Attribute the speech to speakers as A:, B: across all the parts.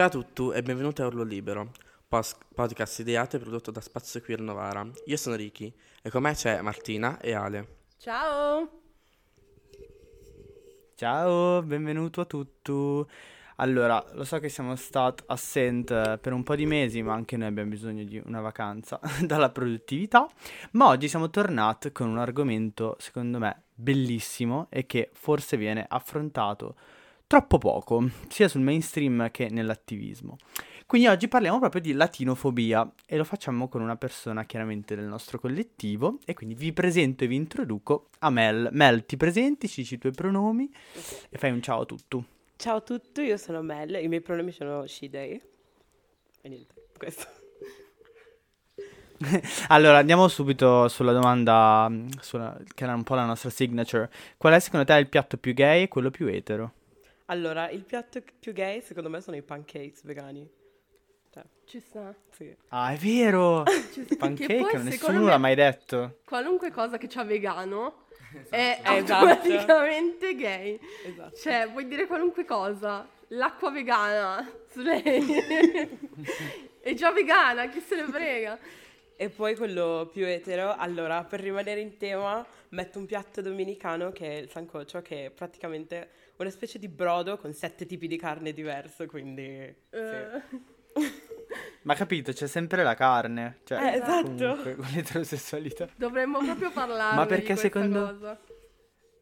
A: Ciao a tutti e benvenuti a Urlo Libero, podcast ideato e prodotto da Spazio Queer Novara. Io sono Ricky e con me c'è Martina e Ale.
B: Ciao!
C: Ciao, benvenuto a tutti. Allora, lo so che siamo stati assent per un po' di mesi, ma anche noi abbiamo bisogno di una vacanza dalla produttività. Ma oggi siamo tornati con un argomento, secondo me, bellissimo e che forse viene affrontato troppo poco, sia sul mainstream che nell'attivismo. Quindi oggi parliamo proprio di latinofobia e lo facciamo con una persona chiaramente del nostro collettivo e quindi vi presento e vi introduco a Mel. Mel, ti presenti, ci dici i tuoi pronomi e fai un ciao a tutti.
B: Ciao a tutti, io sono Mel, i miei pronomi sono she, they. E niente, questo.
C: allora, andiamo subito sulla domanda sulla, che era un po' la nostra signature. Qual è secondo te il piatto più gay e quello più etero?
B: Allora, il piatto più gay secondo me sono i pancakes vegani. Cioè,
D: Ci sta.
B: sì.
C: Ah, è vero!
D: Ci sta. Che
C: Pancake,
D: poi,
C: nessuno l'ha mai detto.
D: Qualunque cosa che c'ha vegano è
B: Esatto.
D: automaticamente gay.
B: Esatto.
D: Cioè, puoi dire qualunque cosa. L'acqua vegana su lei è già vegana, chi se ne frega.
B: E poi quello più etero, allora, per rimanere in tema, metto un piatto dominicano che è il sancocho, che è praticamente una specie di brodo con sette tipi di carne diverso, quindi... sì.
D: Eh,
C: Ma capito, c'è sempre la carne. Cioè,
B: Eh, esatto.
C: comunque, con l'eterosessualità.
D: dovremmo proprio parlare
C: Ma perché
D: di questa
C: secondo-
D: cosa.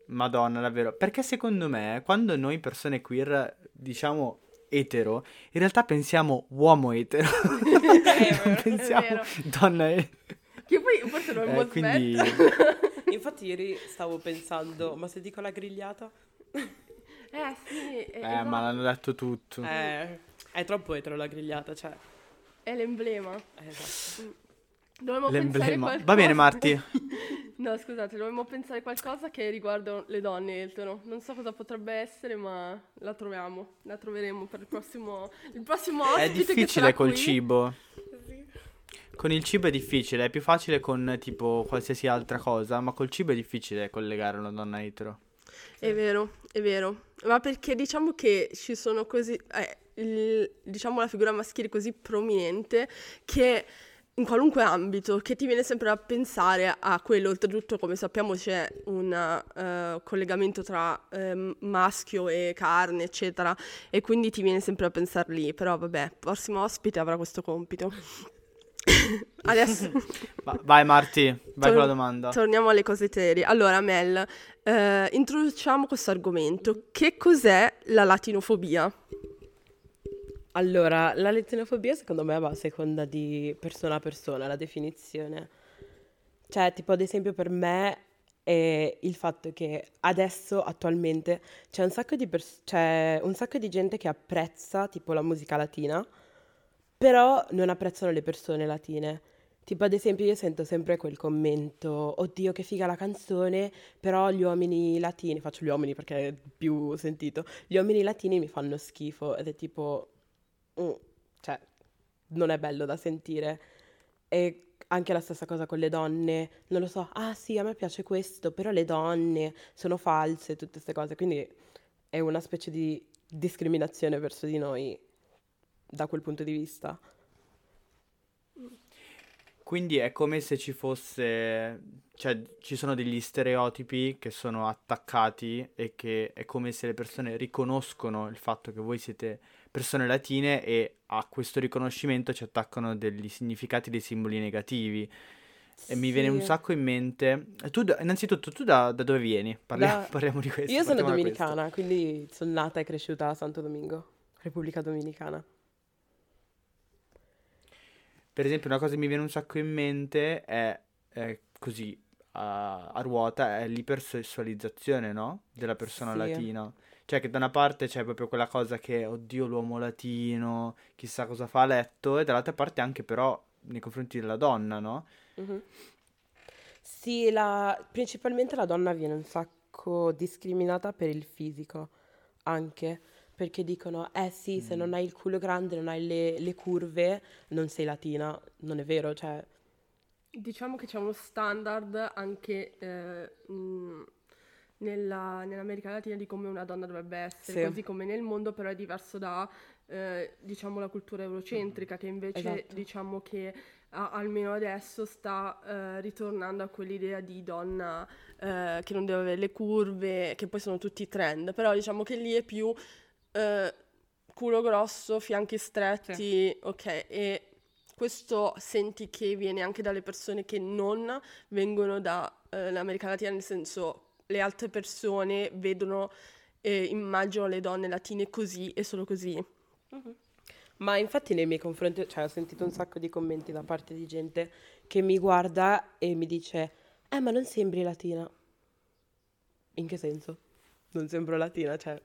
C: Madonna, davvero. Perché secondo me, quando noi persone queer diciamo etero, in realtà pensiamo uomo etero.
B: vero,
C: non pensiamo donna etero.
D: Che poi forse dovremmo
C: Eh, quindi...
B: Infatti ieri stavo pensando, ma se dico la grigliata?
D: Eh sì,
C: Eh, ma l'hanno detto tutto.
B: Eh, è troppo etero la grigliata, cioè...
D: è l'emblema.
B: eh, esatto.
D: Dovremmo pensare
C: L'emblema.
D: qualcosa.
C: Va bene, Marti.
D: No, scusate, dovremmo pensare qualcosa che riguarda le donne etero. Non so cosa potrebbe essere, ma la troviamo. La troveremo per il prossimo, il prossimo
C: È difficile col
D: qui.
C: cibo. Con il cibo è difficile, è più facile con tipo qualsiasi altra cosa, ma col cibo è difficile collegare una donna etero.
D: È vero, è vero. Ma perché diciamo che ci sono così... eh, il- diciamo la figura maschile così prominente che in qualunque ambito, che ti viene sempre a pensare a quello. Oltretutto, come sappiamo, c'è un eh, collegamento tra ehm, maschio e carne, eccetera, e quindi ti viene sempre a pensare lì. Però vabbè, prossimo ospite avrà questo compito. Adesso
C: Va- vai Marti, vai
D: Tor-
C: con la domanda.
D: torniamo alle cose serie. Allora, Mel, eh, introduciamo questo argomento. Che cos'è la latinofobia?
B: Allora, la latinofobia secondo me va a seconda di persona a persona, la definizione. Cioè, tipo ad esempio per me è il fatto che adesso, attualmente, c'è un sacco di, pers- c'è un sacco di gente che apprezza tipo la musica latina, però non apprezzano le persone latine. Tipo ad esempio io sento sempre quel commento, oddio che figa la canzone, però gli uomini latini, faccio gli uomini perché è più sentito, gli uomini latini mi fanno schifo ed è tipo, mm, cioè, non è bello da sentire. E anche la stessa cosa con le donne, non lo so, ah sì, a me piace questo, però le donne sono false, tutte queste cose, quindi è una specie di discriminazione verso di noi da quel punto di vista.
C: Quindi è come se ci fosse, cioè ci sono degli stereotipi che sono attaccati e che è come se le persone riconoscono il fatto che voi siete persone latine e a questo riconoscimento ci attaccano degli significati, dei simboli negativi. E mi viene un
B: Sì.
C: sacco in mente. Tu, innanzitutto, tu da, da dove vieni? Parliamo,
B: Da-
C: parliamo di questo.
B: Io sono dominicana, quindi sono nata e cresciuta a Santo Domingo, Repubblica Dominicana.
C: Per esempio, una cosa che mi viene un sacco in mente è, è così a, a ruota, è l'ipersessualizzazione, no? Della persona
B: Sì.
C: latina. Cioè che da una parte c'è proprio quella cosa che, oddio, l'uomo latino, chissà cosa fa a letto, e dall'altra parte anche però nei confronti della donna, no?
B: Mhm. Sì, la- principalmente la donna viene un sacco discriminata per il fisico, anche perché dicono, eh sì, se non hai il culo grande, non hai le, le curve, non sei latina. Non è vero, cioè,
D: Diciamo che c'è uno standard anche eh, mh, nella- nell'America Latina di come una donna dovrebbe essere,
B: Sì.
D: così come nel mondo, però è diverso da eh, diciamo la cultura eurocentrica che invece
B: Esatto.
D: diciamo che a- almeno adesso sta eh, ritornando a quell'idea di donna eh, che non deve avere le curve, che poi sono tutti trend, però diciamo che lì è più eh, culo grosso, fianchi stretti, ok, e questo senti che viene anche dalle persone che non vengono dall'America Latina, nel senso le altre persone vedono, eh, immagino le donne latine così e solo così.
B: Ma infatti nei miei confronti, cioè ho sentito un sacco di commenti da parte di gente che mi guarda e mi dice, eh ma non sembri latina. In che senso? Non sembro latina, cioè...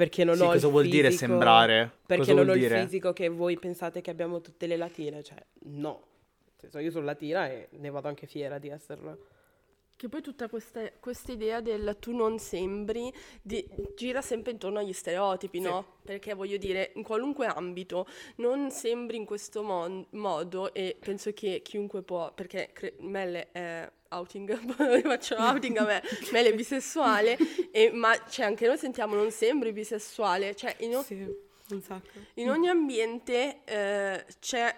B: Perché non
C: Sì,
B: ho il
C: cosa vuol dire sembrare?
B: Perché
C: Cosa
B: non ho
C: dire?
B: il fisico che voi pensate che abbiamo tutte le latine, cioè no. Senso, io sono latina e ne vado anche fiera di esserlo.
D: Che poi tutta questa questa idea del tu non sembri di- gira sempre intorno agli stereotipi, no? Perché voglio dire, in qualunque ambito non sembri in questo mon- modo e penso che chiunque può, perché cre- Melle è outing, faccio outing a me, Melle è bisessuale, e- ma cioè, anche noi sentiamo non sembri bisessuale, cioè in, o-
B: Sì,
D: in ogni ambiente eh, c'è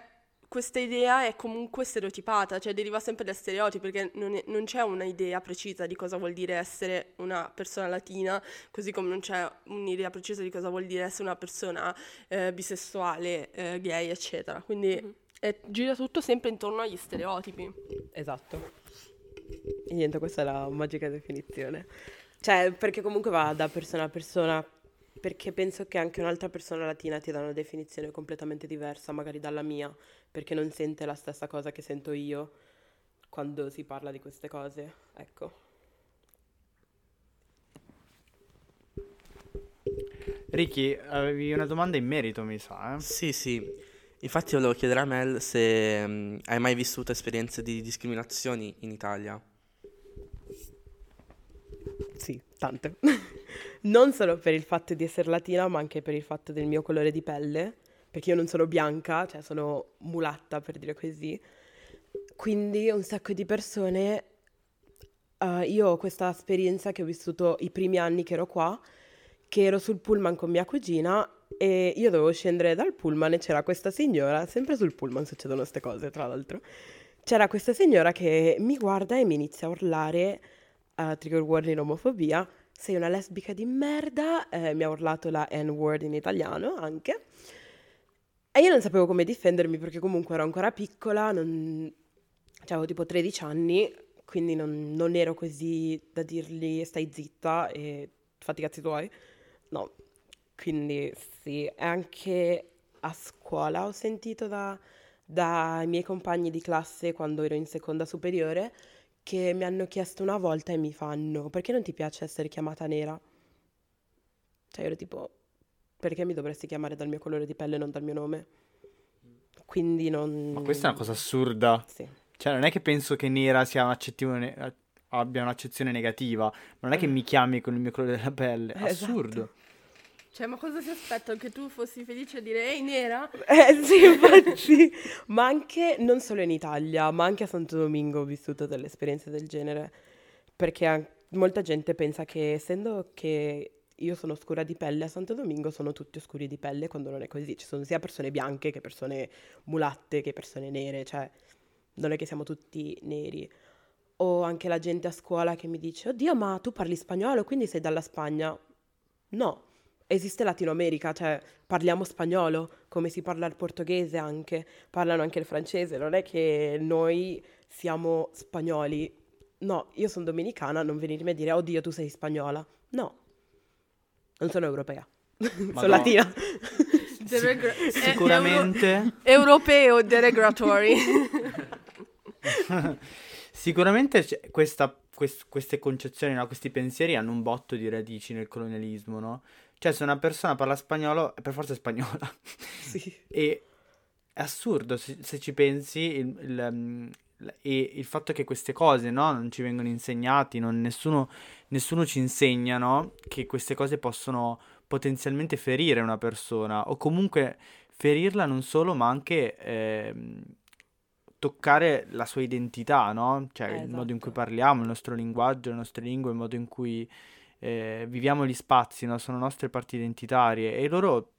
D: questa idea è comunque stereotipata, cioè deriva sempre da stereotipi, perché non, è- non c'è una idea precisa di cosa vuol dire essere una persona latina, così come non c'è un'idea precisa di cosa vuol dire essere una persona eh, bisessuale, eh, gay, eccetera. Quindi è- gira tutto sempre intorno agli stereotipi.
B: Esatto. E niente, questa è la magica definizione. Cioè, perché comunque va da persona a persona, perché penso che anche un'altra persona latina ti dà una definizione completamente diversa, magari dalla mia, perché non sente la stessa cosa che sento io quando si parla di queste cose. Ecco.
C: Ricky, avevi una domanda in merito, mi sa, eh?
A: Sì, sì. Infatti volevo chiedere a Mel se mm, hai mai vissuto esperienze di discriminazioni in Italia.
B: Sì, tante. non solo per il fatto di essere latina, ma anche per il fatto del mio colore di pelle, perché io non sono bianca, cioè sono mulatta per dire così. Quindi un sacco di persone, eh, io ho questa esperienza che ho vissuto i primi anni che ero qua, che ero sul pullman con mia cugina e io dovevo scendere dal pullman e c'era questa signora, sempre sul pullman succedono queste cose tra l'altro, c'era questa signora che mi guarda e mi inizia a urlare, uh, trigger warning omofobia, sei una lesbica di merda, eh, mi ha urlato la N-word in italiano anche. E io non sapevo come difendermi perché comunque ero ancora piccola, non... cioè, avevo tipo 13 anni, quindi non, non ero così da dirgli stai zitta e fatti i cazzi tuoi. No, quindi sì, anche a scuola ho sentito da- dai miei compagni di classe quando ero in seconda superiore che mi hanno chiesto una volta e mi fanno perché non ti piace essere chiamata nera? Cioè io ero tipo perché mi dovresti chiamare dal mio colore di pelle e non dal mio nome? Quindi non...
C: Ma questa è una cosa assurda.
B: Sì.
C: Cioè, non è che penso che nera sia un'accezione, abbia un'accezione negativa, ma non è che mi chiami con il mio colore della pelle.
B: Esatto.
D: Cioè, ma cosa si aspetta? Che tu fossi felice a dire ehi nera?
B: Eh sì, infatti, ma anche non solo in Italia, ma anche a Santo Domingo ho vissuto delle esperienze del genere, perché an- molta gente pensa che essendo che io sono scura di pelle, a Santo Domingo sono tutti oscuri di pelle, quando non è così, ci sono sia persone bianche che persone mulatte che persone nere, cioè non è che siamo tutti neri. O anche la gente a scuola che mi dice, oddio, ma tu parli spagnolo, quindi sei dalla Spagna. No, esiste Latino America, cioè parliamo spagnolo, come si parla il portoghese anche, parlano anche il francese, non è che noi siamo spagnoli. No, io sono dominicana, non venirmi a dire, oddio, tu sei spagnola. No, non sono europea, sono latina.
D: Eh,
C: Sicuramente,
D: euro- europeo deregolatory.
C: sicuramente questa- quest- queste concezioni, no, questi pensieri hanno un botto di radici nel colonialismo, no? Cioè, se una persona parla spagnolo, è per forza spagnola.
B: Sì.
C: E è assurdo se, se ci pensi il, il, um, l- e il fatto che queste cose no, non ci vengono insegnati, non- nessuno, nessuno ci insegna no, che queste cose possono potenzialmente ferire una persona o comunque ferirla non solo ma anche ehm, toccare la sua identità, no? Cioè il modo in cui
B: Esatto.
C: parliamo, il nostro linguaggio, le nostre lingue, il modo in cui eh, viviamo gli spazi, no? Sono nostre parti identitarie e loro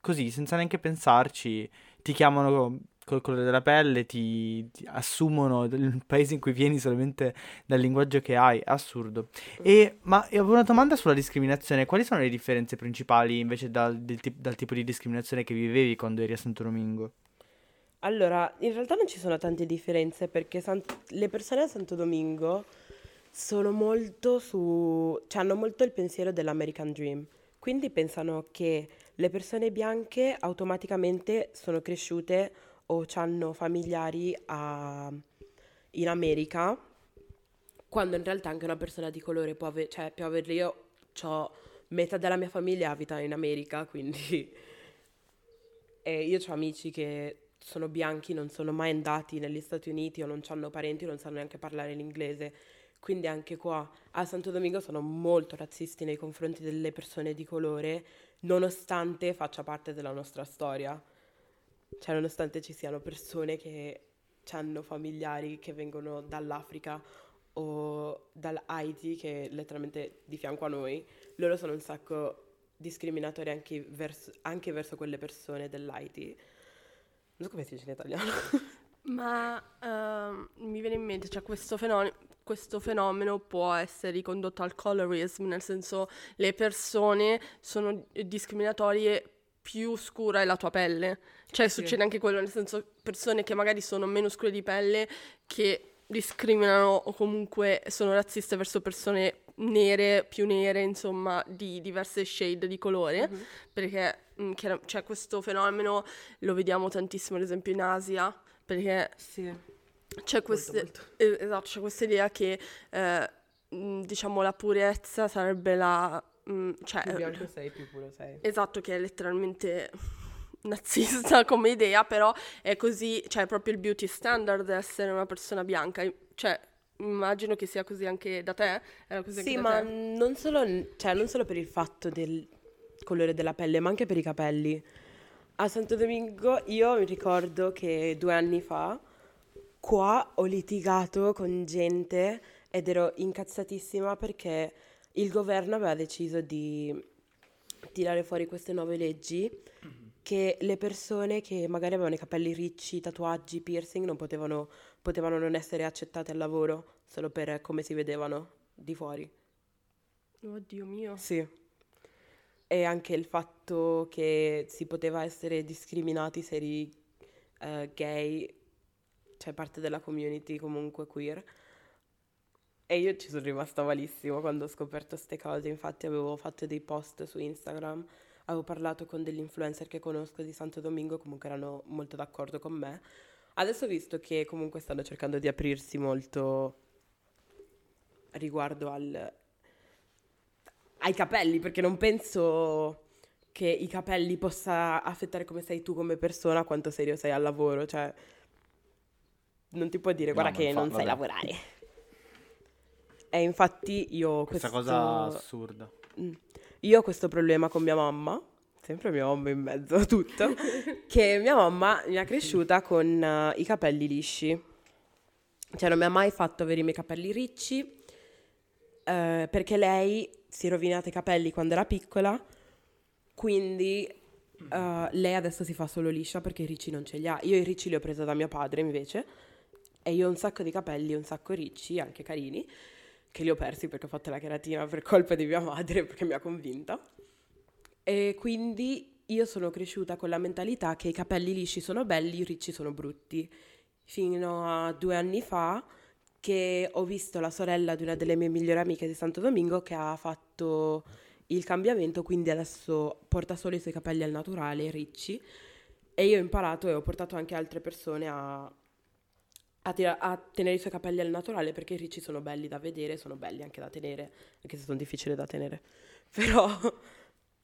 C: così, senza neanche pensarci, ti chiamano col colore della pelle, ti, ti assumono il paese in cui vieni solamente dal linguaggio che hai, assurdo. E, ma avevo una domanda sulla discriminazione, quali sono le differenze principali invece dal, del dal tipo di discriminazione che vivevi quando eri a Santo Domingo?
B: Allora, in realtà non ci sono tante differenze perché San- le persone a Santo Domingo sono molto su... cioè hanno molto il pensiero dell'American Dream. Quindi pensano che le persone bianche automaticamente sono cresciute o hanno familiari a- in America, quando in realtà anche una persona di colore può avere, cioè può averli. Io ho metà della mia famiglia abita in America, quindi e io ho amici che sono bianchi, non sono mai andati negli Stati Uniti o non hanno parenti non sanno neanche parlare l'inglese. Quindi anche qua a Santo Domingo sono molto razzisti nei confronti delle persone di colore, nonostante faccia parte della nostra storia. Cioè, nonostante ci siano persone che hanno familiari che vengono dall'Africa o dall'Haiti, che è letteralmente di fianco a noi, loro sono un sacco discriminatori anche verso, anche verso quelle persone dell'Haiti. Non so come si dice in italiano.
D: Ma ehm, mi viene in mente, cioè questo fenomeno, questo fenomeno può essere ricondotto al colorism, nel senso le persone sono discriminatorie più scura è la tua pelle. Cioè
B: Sì.
D: succede anche quello, nel senso persone che magari sono meno scure di pelle che discriminano o comunque sono razziste verso persone nere, più nere, insomma, di diverse shade di colore, perché mm, chiara- cioè, questo fenomeno lo vediamo tantissimo ad esempio in Asia, perché
B: Sì.
D: C'è questa, eh, esatto, c'è questa idea che, eh, diciamo, la purezza sarebbe la... mh, cioè,
B: Più bianco sei, più puro sei.
D: esatto, che è letteralmente nazista come idea, però è così, cioè è proprio il beauty standard essere una persona bianca. Cioè, immagino che sia così anche da te.
B: Sì,
D: da
B: ma
D: te.
B: non solo, cioè, non solo per il fatto del colore della pelle, ma anche per i capelli. A Santo Domingo io mi ricordo che due anni fa qua ho litigato con gente ed ero incazzatissima perché il governo aveva deciso di tirare fuori queste nuove leggi che le persone che magari avevano i capelli ricci, tatuaggi, piercing non potevano, potevano non essere accettate al lavoro solo per come si vedevano di fuori.
D: Oddio mio.
B: Sì. E anche il fatto che si poteva essere discriminati se eri eh, gay, cioè parte della community comunque queer. E io ci sono rimasta malissimo quando ho scoperto queste cose, infatti avevo fatto dei post su Instagram, avevo parlato con degli influencer che conosco di Santo Domingo, comunque erano molto d'accordo con me. Adesso visto che comunque stanno cercando di aprirsi molto riguardo al, ai capelli, perché non penso che i capelli possa affettare come sei tu come persona, quanto serio sei al lavoro, cioè non ti può dire guarda
C: ma
B: che
C: infa-
B: non sai
C: vabbè.
B: lavorare. E infatti io ho
C: Questa
B: questo
C: cosa assurda.
B: Mm. Io ho questo problema con mia mamma, sempre mia mamma in mezzo a tutto, che mia mamma mi ha cresciuta con eh, i capelli lisci. Cioè non mi ha mai fatto avere i miei capelli ricci, eh, perché lei si è rovinata i capelli quando era piccola, quindi eh, lei adesso si fa solo liscia perché i ricci non ce li ha. Io i ricci li ho presi da mio padre invece, e io ho un sacco di capelli, un sacco ricci, anche carini, che li ho persi perché ho fatto la cheratina per colpa di mia madre, perché mi ha convinta. E quindi io sono cresciuta con la mentalità che i capelli lisci sono belli, i ricci sono brutti. Fino a due anni fa che ho visto la sorella di una delle mie migliori amiche di Santo Domingo che ha fatto il cambiamento, quindi adesso porta solo i suoi capelli al naturale, ricci. E io ho imparato e ho portato anche altre persone a, a, tira- a tenere i suoi capelli al naturale perché i ricci sono belli da vedere, sono belli anche da tenere, anche se sono difficili da tenere. Però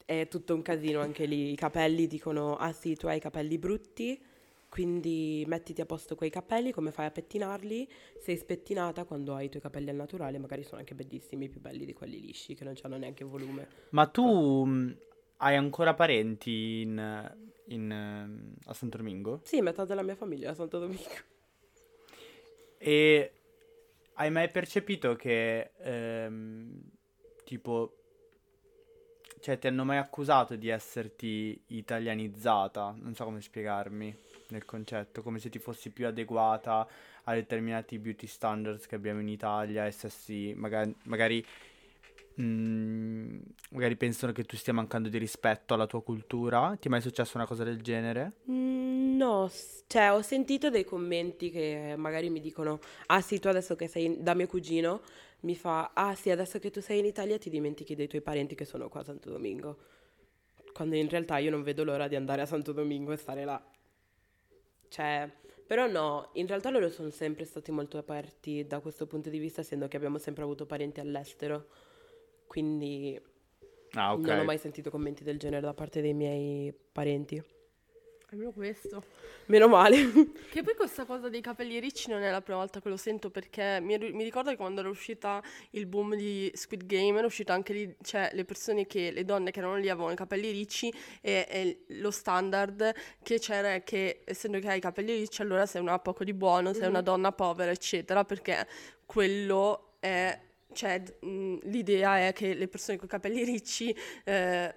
B: è tutto un casino anche lì. I capelli dicono: Ah sì, tu hai i capelli brutti, quindi mettiti a posto quei capelli, come fai a pettinarli? Sei spettinata quando hai i tuoi capelli al naturale, magari sono anche bellissimi, più belli di quelli lisci che non hanno neanche volume.
C: Ma tu mh, hai ancora parenti in, in, a Santo Domingo?
B: Sì, metà della mia famiglia è a Santo Domingo.
C: E hai mai percepito che, ehm, tipo, cioè, ti hanno mai accusato di esserti italianizzata? Non so come spiegarmi nel concetto, come se ti fossi più adeguata a determinati beauty standards che abbiamo in Italia, essessi magari, magari, mm, magari pensano che tu stia mancando di rispetto alla tua cultura. Ti è mai successa una cosa del genere?
B: Mm, no, cioè ho sentito dei commenti che magari mi dicono, ah sì, tu adesso che sei in- da mio cugino, mi fa, ah sì, adesso che tu sei in Italia ti dimentichi dei tuoi parenti che sono qua a Santo Domingo. Quando in realtà io non vedo l'ora di andare a Santo Domingo e stare là. Cioè, però no, in realtà loro sono sempre stati molto aperti da questo punto di vista, essendo che abbiamo sempre avuto parenti all'estero. Quindi
C: Ah, ok.
B: non ho mai sentito commenti del genere da parte dei miei parenti.
D: Almeno questo.
B: Meno male.
D: Che poi questa cosa dei capelli ricci non è la prima volta che lo sento perché mi, mi ricordo che quando era uscita il boom di Squid Game era uscita anche lì, cioè le persone che, le donne che erano lì avevano i capelli ricci e, e lo standard che c'era è che essendo che hai i capelli ricci allora sei una poco di buono, sei una donna povera eccetera perché quello è, cioè mh, l'idea è che le persone con i capelli ricci... eh,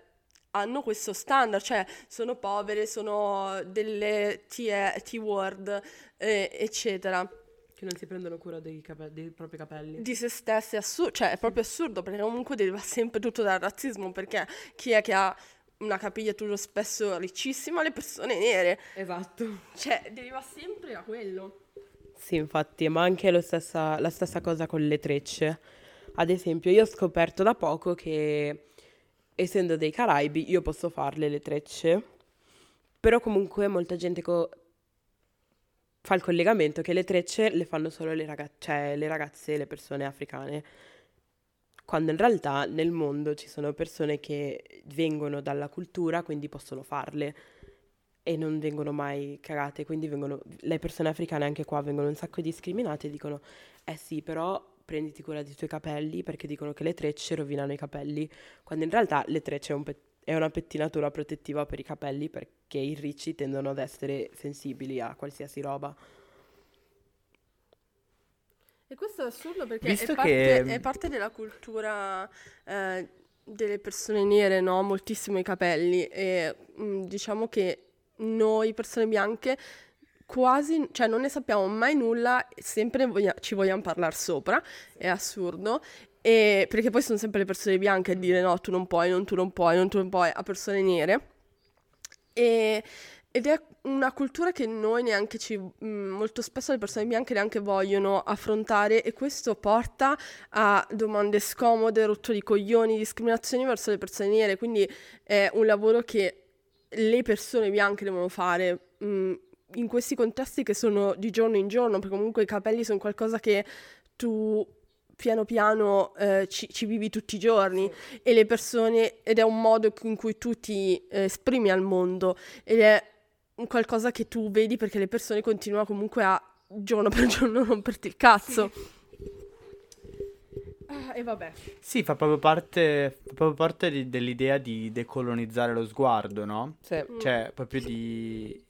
D: hanno questo standard, cioè sono povere, sono delle T- T-word, eh, eccetera.
B: Che non si prendono cura dei, cape- dei propri capelli.
D: Di se stesse è assurdo, cioè è proprio assurdo perché comunque deriva sempre tutto dal razzismo perché chi è che ha una capigliatura spesso riccissima? Le persone nere,
B: Esatto.
D: cioè deriva sempre da quello.
B: Sì, infatti, ma anche lo stessa- la stessa cosa con le trecce. Ad esempio, io ho scoperto da poco che, essendo dei Caraibi, io posso farle le trecce, però comunque molta gente co- fa il collegamento che le trecce le fanno solo le, raga- cioè, le ragazze le persone africane, quando in realtà nel mondo ci sono persone che vengono dalla cultura, quindi possono farle. E non vengono mai cagate, quindi vengono, le persone africane anche qua vengono un sacco discriminate e dicono, eh sì, però prenditi cura dei tuoi capelli perché dicono che le trecce rovinano i capelli, quando in realtà le trecce è, un pe- è una pettinatura protettiva per i capelli perché i ricci tendono ad essere sensibili a qualsiasi roba.
D: E questo è assurdo perché
C: Visto
D: è parte,
C: che-
D: è parte della cultura eh, delle persone nere, no? Moltissimo i capelli e mm, diciamo che noi persone bianche quasi, cioè non ne sappiamo mai nulla, sempre voglia- ci vogliamo parlare sopra, è assurdo. E perché poi sono sempre le persone bianche a dire no, tu non puoi, non tu non puoi, non tu non puoi, a persone nere. E- ed è una cultura che noi neanche ci, mh, molto spesso le persone bianche neanche vogliono affrontare e questo porta a domande scomode, rotture di coglioni, discriminazioni verso le persone nere, quindi è un lavoro che le persone bianche devono fare mh, in questi contesti che sono di giorno in giorno, perché comunque i capelli sono qualcosa che tu piano piano eh, ci, ci vivi tutti i giorni e le persone ed è un modo in cui tu ti eh, esprimi al mondo ed è un qualcosa che tu vedi perché le persone continuano comunque a giorno per giorno romperti il cazzo. Ah, e vabbè.
C: Sì, fa proprio parte, fa proprio parte di- dell'idea di decolonizzare lo sguardo, no?
B: Sì.
C: Cioè, proprio di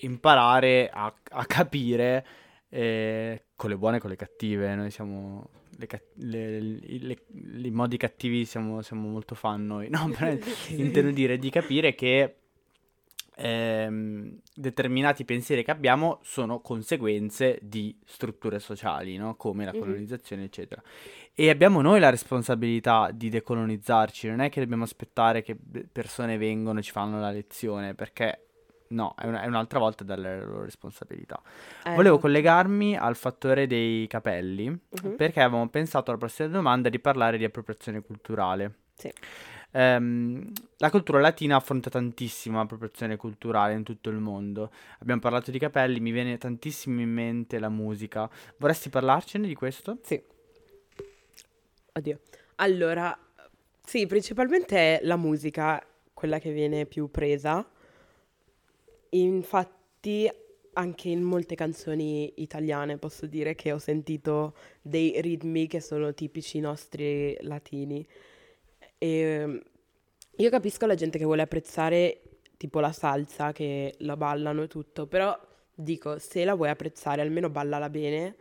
C: imparare a, a capire eh, con le buone e con le cattive. Noi siamo. le le- i- le- I modi cattivi siamo, siamo molto fan noi. No, però intendo dire di capire che ehm, determinati pensieri che abbiamo sono conseguenze di strutture sociali, no? Come la
B: Mhm.
C: colonizzazione, eccetera. E abbiamo noi la responsabilità di decolonizzarci, non è che dobbiamo aspettare che be- persone vengano e ci fanno la lezione, perché no, è, una- è un'altra volta dalle loro responsabilità.
B: Eh,
C: Volevo collegarmi al fattore dei capelli,
B: Mhm.
C: perché avevamo pensato alla prossima domanda di parlare di appropriazione culturale.
B: Sì.
C: Ehm, la cultura latina affronta tantissima appropriazione culturale in tutto il mondo. Abbiamo parlato di capelli, mi viene tantissimo in mente la musica. Vorresti parlarcene di questo?
B: Sì. Oddio. Allora, sì, principalmente è la musica quella che viene più presa. Infatti, anche in molte canzoni italiane posso dire che ho sentito dei ritmi che sono tipici nostri latini. E io capisco la gente che vuole apprezzare tipo la salsa, che la ballano e tutto, però dico, se la vuoi apprezzare, almeno ballala bene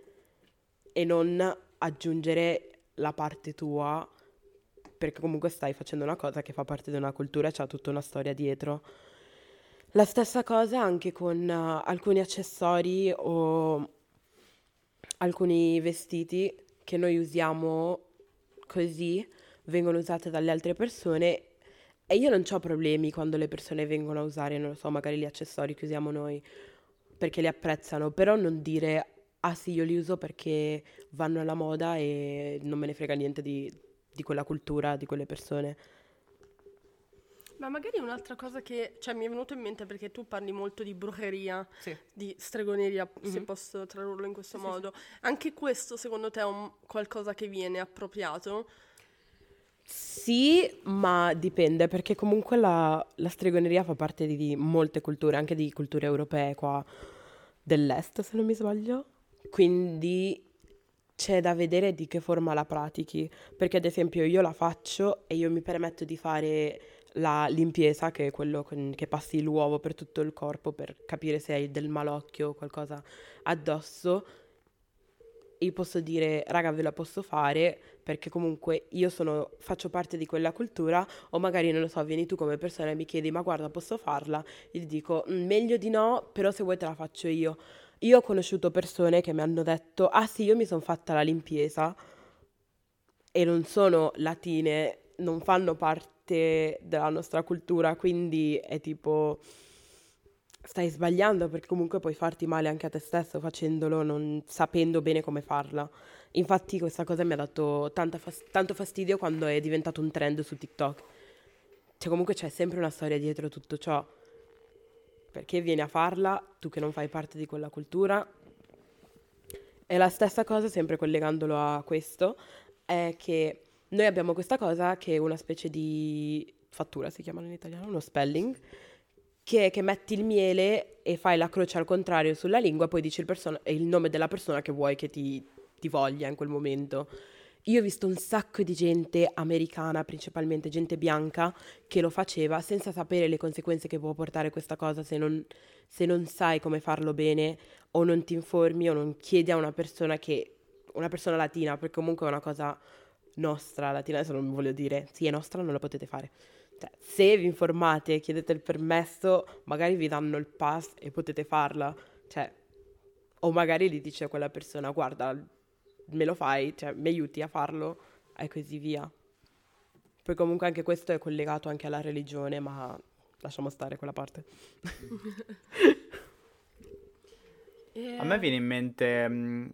B: e non aggiungere la parte tua perché comunque stai facendo una cosa che fa parte di una cultura e c'ha tutta una storia dietro. La stessa cosa anche con uh, alcuni accessori o alcuni vestiti che noi usiamo così, vengono usate dalle altre persone e io non ho problemi quando le persone vengono a usare, non lo so, magari gli accessori che usiamo noi perché li apprezzano, però non dire ah sì, io li uso perché vanno alla moda e non me ne frega niente di, di quella cultura, di quelle persone.
D: Ma magari un'altra cosa che cioè, mi è venuto in mente perché tu parli molto di brucheria,
B: Sì.
D: di stregoneria, se
B: Mhm.
D: posso tradurlo in questo
B: Sì, sì,
D: modo. Anche questo secondo te è un qualcosa che viene appropriato?
B: Sì, ma dipende, perché comunque la, la stregoneria fa parte di, di molte culture, anche di culture europee qua dell'est, se non mi sbaglio. Quindi c'è da vedere di che forma la pratichi, perché ad esempio io la faccio e io mi permetto di fare la limpieza, che è quello con- che passi l'uovo per tutto il corpo per capire se hai del malocchio o qualcosa addosso. Io posso dire, raga, ve la posso fare perché comunque io sono, faccio parte di quella cultura o magari, non lo so, vieni tu come persona e mi chiedi, ma guarda, posso farla? Ti dico, "Mm, meglio di no, però se vuoi te la faccio io. Io ho conosciuto persone che mi hanno detto, ah sì, io mi sono fatta la limpieza e non sono latine, non fanno parte della nostra cultura, quindi è tipo stai sbagliando perché comunque puoi farti male anche a te stesso facendolo non sapendo bene come farla. Infatti questa cosa mi ha dato fas- tanto fastidio quando è diventato un trend su TikTok. Cioè comunque c'è sempre una storia dietro tutto ciò. Perché vieni a farla, tu che non fai parte di quella cultura. E la stessa cosa, sempre collegandolo a questo, è che noi abbiamo questa cosa che è una specie di fattura, si chiama in italiano, uno spelling, che, che metti il miele e fai la croce al contrario sulla lingua, poi dici il, persona- il nome della persona che vuoi che ti, ti voglia in quel momento. Io ho visto un sacco di gente americana, principalmente gente bianca, che lo faceva senza sapere le conseguenze che può portare questa cosa se non, se non sai come farlo bene o non ti informi o non chiedi a una persona che, una persona latina, perché comunque è una cosa nostra, latina, adesso non voglio dire, sì è nostra, non la potete fare. Cioè, se vi informate e chiedete il permesso, magari vi danno il pass e potete farla. Cioè, o magari gli dice a quella persona, guarda, me lo fai, cioè, mi aiuti a farlo e così via. Poi comunque anche questo è collegato anche alla religione, ma lasciamo stare quella parte.
C: A me viene in mente, mh,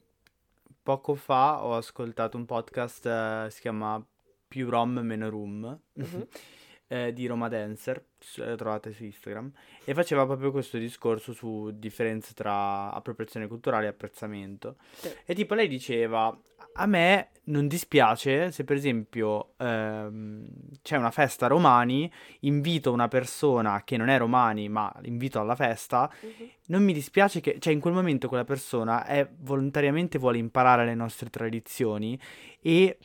C: poco fa ho ascoltato un podcast, eh, si chiama Più Rom Meno Room,
B: Mhm.
C: eh, di Roma Dancer, lo trovate su Instagram, e faceva proprio questo discorso su differenze tra appropriazione culturale e apprezzamento.
B: Sì.
C: E tipo lei diceva, a me non dispiace se per esempio ehm, c'è una festa a Romani, invito una persona che non è Romani, ma l'invito alla festa,
B: Mhm.
C: non mi dispiace che, cioè in quel momento quella persona è volontariamente vuole imparare le nostre tradizioni e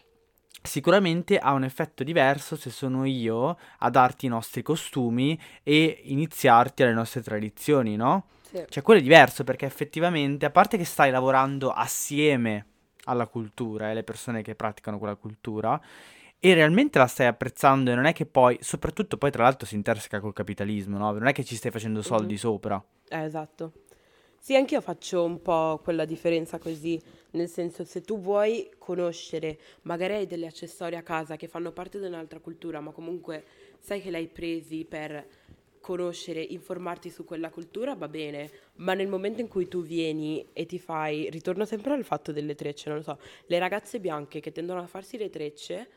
C: sicuramente ha un effetto diverso se sono io a darti i nostri costumi e iniziarti alle nostre tradizioni, no?
B: Sì.
C: Cioè quello è diverso perché effettivamente, a parte che stai lavorando assieme alla cultura e alle persone che praticano quella cultura, e realmente la stai apprezzando e non è che poi, soprattutto poi tra l'altro si interseca col capitalismo, no? Non è che ci stai facendo soldi
B: Mhm.
C: sopra.
B: Eh, esatto. Sì, anch'io faccio un po' quella differenza così, nel senso se tu vuoi conoscere, magari hai degli accessori a casa che fanno parte di un'altra cultura, ma comunque sai che l'hai presi per conoscere, informarti su quella cultura, va bene, ma nel momento in cui tu vieni e ti fai, ritorno sempre al fatto delle trecce, non lo so, le ragazze bianche che tendono a farsi le trecce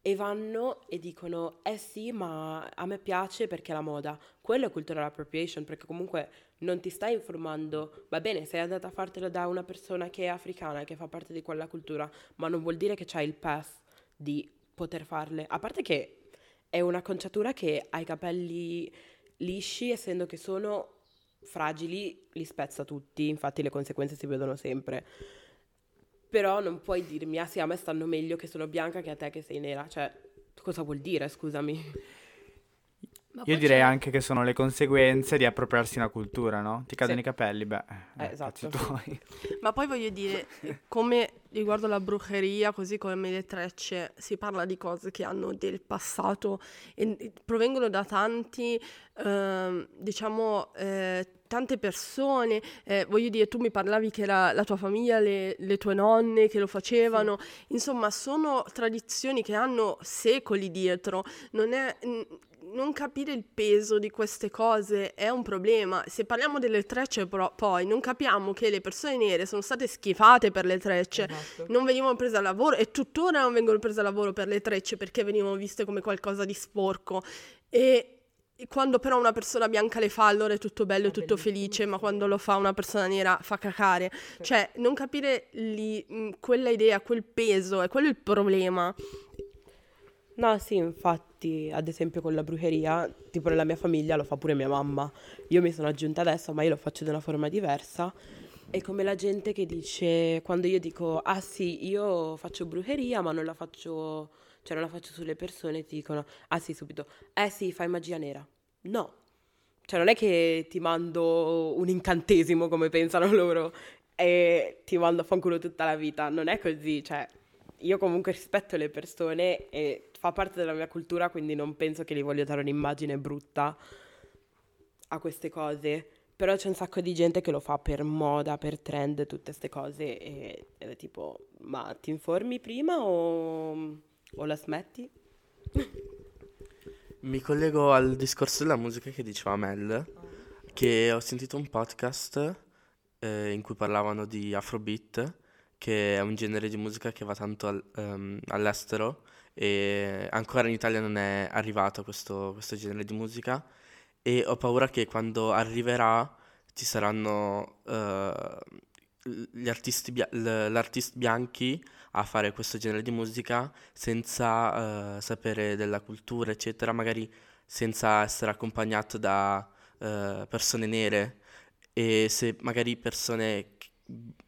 B: e vanno e dicono, eh sì, ma a me piace perché è la moda. Quello è cultural appropriation, perché comunque non ti stai informando. Va bene, sei andata a fartelo da una persona che è africana che fa parte di quella cultura, ma non vuol dire che c'hai il pass di poter farle. A parte che è una conciatura che ha i capelli lisci, essendo che sono fragili, li spezza tutti, infatti le conseguenze si vedono sempre. Però non puoi dirmi, ah sì, a me stanno meglio che sono bianca che a te che sei nera. Cioè, cosa vuol dire, scusami?
D: Ma
C: Io direi
D: c'è-
C: anche che sono le conseguenze di appropriarsi una cultura, no? Ti cadono
B: Sì.
C: i capelli, beh,
B: Eh,
C: eh, cazzi
B: esatto.
C: tuoi.
D: Ma poi voglio dire, come riguardo la bruceria, così come le trecce, si parla di cose che hanno del passato e provengono da tanti, ehm, diciamo, eh, tante persone. Eh, voglio dire, tu mi parlavi che era la tua famiglia, le, le tue nonne che lo facevano. Insomma, sono tradizioni che hanno secoli dietro. Non è... n- non capire il peso di queste cose è un problema. Se parliamo delle trecce, però, poi non capiamo che le persone nere sono state schifate per le trecce,
B: Esatto.
D: non venivano prese a lavoro e tuttora non vengono prese a lavoro per le trecce perché venivano viste come qualcosa di sporco. E quando però una persona bianca le fa, allora è tutto bello, è
B: È
D: tutto felice, ma quando lo fa una persona nera fa cacare. Cioè, non capire lì, mh, quella idea, quel peso, è quello il problema.
B: No, sì, infatti, ad esempio con la brucheria, tipo nella mia famiglia lo fa pure mia mamma. Io mi sono aggiunta adesso, ma io lo faccio di una forma diversa. È come la gente che dice, quando io dico, ah sì, io faccio brucheria, ma non la faccio, cioè non la faccio sulle persone, ti dicono, ah sì, subito, eh sì, fai magia nera. No, cioè non è che ti mando un incantesimo come pensano loro e ti mando a fanculo tutta la vita, non è così, cioè io comunque rispetto le persone e fa parte della mia cultura, quindi non penso che gli voglio dare un'immagine brutta a queste cose. Però c'è un sacco di gente che lo fa per moda, per trend, tutte queste cose e, ed è tipo, ma ti informi prima o, o la smetti?
A: Mi collego al discorso della musica che diceva Mel, che ho sentito un podcast eh, in cui parlavano di Afrobeat, che è un genere di musica che va tanto al- ehm, all'estero e ancora in Italia non è arrivato questo, questo genere di musica. E ho paura che quando arriverà ci saranno eh, gli artisti bia- l'artist bianchi a fare questo genere di musica senza eh, sapere della cultura, eccetera, magari senza essere accompagnato da eh, persone nere. E se magari persone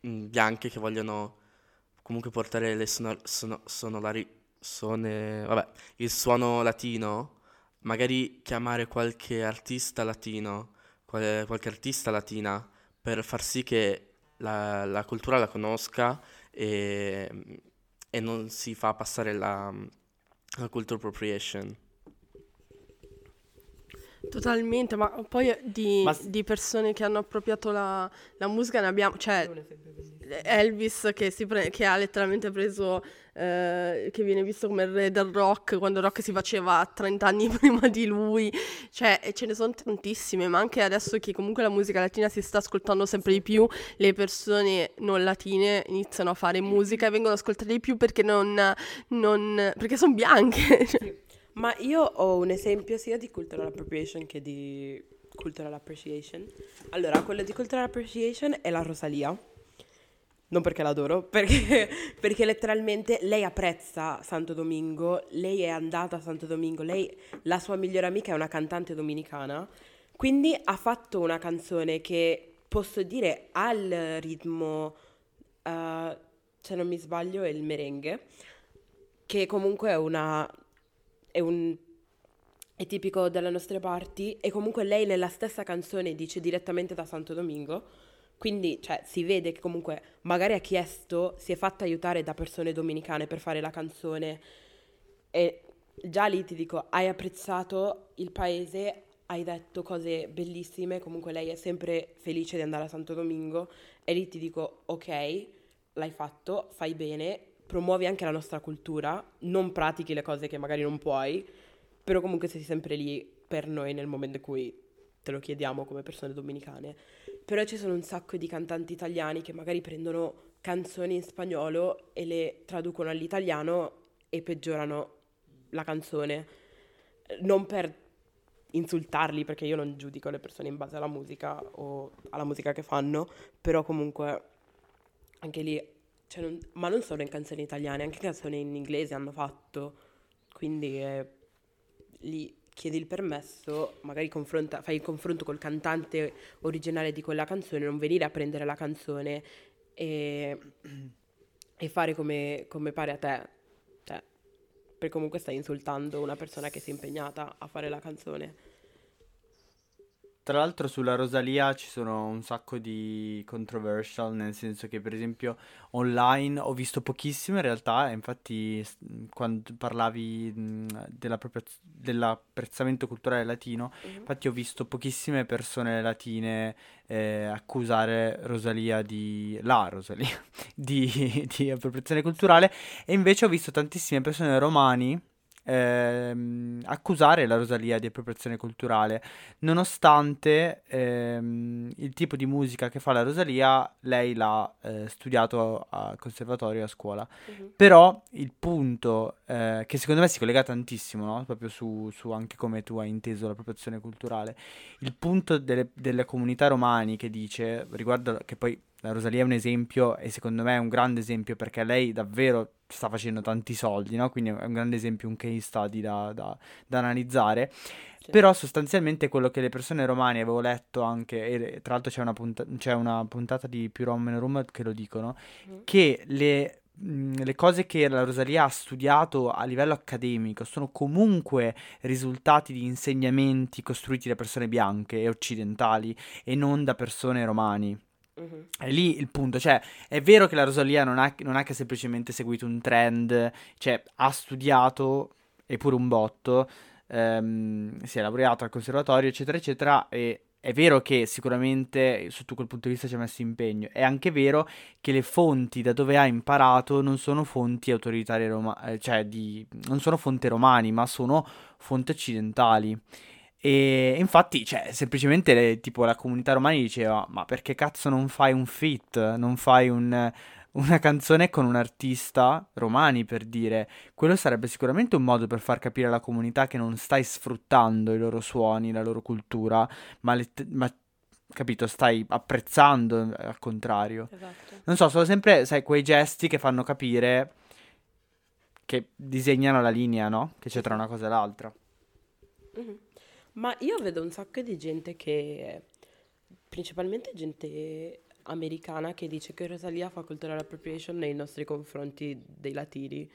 A: bianche che vogliono comunque portare le sono- sono- sonolari- sone- vabbè, il suono latino, magari chiamare qualche artista latino, quale- qualche artista latina per far sì che la, la cultura la conosca e, e non si fa passare la, la cultural appropriation.
D: Totalmente, ma poi di,
C: Ma s-
D: di persone che hanno appropriato la, la musica ne abbiamo, cioè Elvis che, si pre- che ha letteralmente preso, eh, che viene visto come il re del rock, quando il rock si faceva 30 anni prima di lui, cioè e ce ne sono tantissime, ma anche adesso che comunque la musica latina si sta ascoltando sempre di più, le persone non latine iniziano a fare musica e vengono ascoltate di più perché non, non perché sono bianche.
B: Ma io ho un esempio sia di cultural appropriation che di cultural appreciation. Allora, quello di cultural appreciation è la Rosalia. Non perché l'adoro, perché, perché letteralmente lei apprezza Santo Domingo, lei è andata a Santo Domingo, lei, la sua migliore amica è una cantante dominicana, quindi ha fatto una canzone che posso dire ha il ritmo, eh, se non mi sbaglio, è il merengue, che comunque è una è, un, è tipico delle nostre parti e comunque lei nella stessa canzone dice direttamente da Santo Domingo, quindi cioè, si vede che comunque magari ha chiesto, si è fatta aiutare da persone dominicane per fare la canzone e già lì ti dico, hai apprezzato il paese, hai detto cose bellissime, comunque lei è sempre felice di andare a Santo Domingo e lì ti dico, ok, l'hai fatto, fai bene, promuovi anche la nostra cultura, non pratichi le cose che magari non puoi, però comunque sei sempre lì per noi nel momento in cui te lo chiediamo come persone dominicane. Però ci sono un sacco di cantanti italiani che magari prendono canzoni in spagnolo e le traducono all'italiano e peggiorano la canzone. Non per insultarli, perché io non giudico le persone in base alla musica o alla musica che fanno, però comunque anche lì, cioè non- ma non solo in canzoni italiane, anche canzoni in inglese hanno fatto, quindi eh, lì chiedi il permesso, magari fai il confronto col cantante originale di quella canzone, non venire a prendere la canzone e, e fare come, come pare a te, cioè, perché comunque stai insultando una persona che si è impegnata a fare la canzone.
C: Tra l'altro sulla Rosalia ci sono un sacco di controversial, nel senso che per esempio online ho visto pochissimo in realtà, e infatti quando parlavi mh, della propria- dell'apprezzamento culturale latino, infatti ho visto pochissime persone latine eh, accusare Rosalia di... la Rosalia di, di appropriazione culturale e invece ho visto tantissime persone romani ehm, accusare la Rosalia di appropriazione culturale, nonostante ehm, il tipo di musica che fa la Rosalia lei l'ha eh, studiato al conservatorio a scuola.
B: Mhm.
C: Però il punto eh, che secondo me si collega tantissimo, no? Proprio su, su anche come tu hai inteso l'appropriazione culturale, il punto delle, delle comunità romani che dice, riguardo che poi la Rosalia è un esempio e secondo me è un grande esempio perché lei davvero sta facendo tanti soldi, no? Quindi è un grande esempio, un case study da, da- da analizzare.
B: Sì.
C: Però sostanzialmente quello che le persone romane avevo letto anche, e tra l'altro c'è una, punta- c'è una puntata di Più Rom Meno Rum che lo dicono,
B: Mhm.
C: che le, mh, le cose che la Rosalia ha studiato a livello accademico sono comunque risultati di insegnamenti costruiti da persone bianche e occidentali e non da persone romani.
B: Mhm.
C: È lì il punto, cioè è vero che la Rosalia non ha, non ha che semplicemente seguito un trend, cioè ha studiato, e pure un botto, ehm, si è laureato al conservatorio, eccetera, eccetera, e è vero che sicuramente sotto quel punto di vista ci ha messo impegno, è anche vero che le fonti da dove ha imparato non sono fonti autoritarie romane, cioè di, non sono fonti romani, ma sono fonti occidentali. E infatti, cioè, semplicemente le- tipo la comunità romana diceva: Ma perché cazzo non fai un feat? Non fai un- una canzone con un artista romani per dire. Quello sarebbe sicuramente un modo per far capire alla comunità che non stai sfruttando i loro suoni, la loro cultura, ma, let- ma, capito, stai apprezzando eh, al contrario.
B: Esatto.
C: Non so, sono sempre, sai, quei gesti che fanno capire che disegnano la linea, no? Che c'è tra una cosa e l'altra.
B: Mhm. Ma io vedo un sacco di gente che, principalmente gente americana, che dice che Rosalia fa cultural appropriation nei nostri confronti dei latini.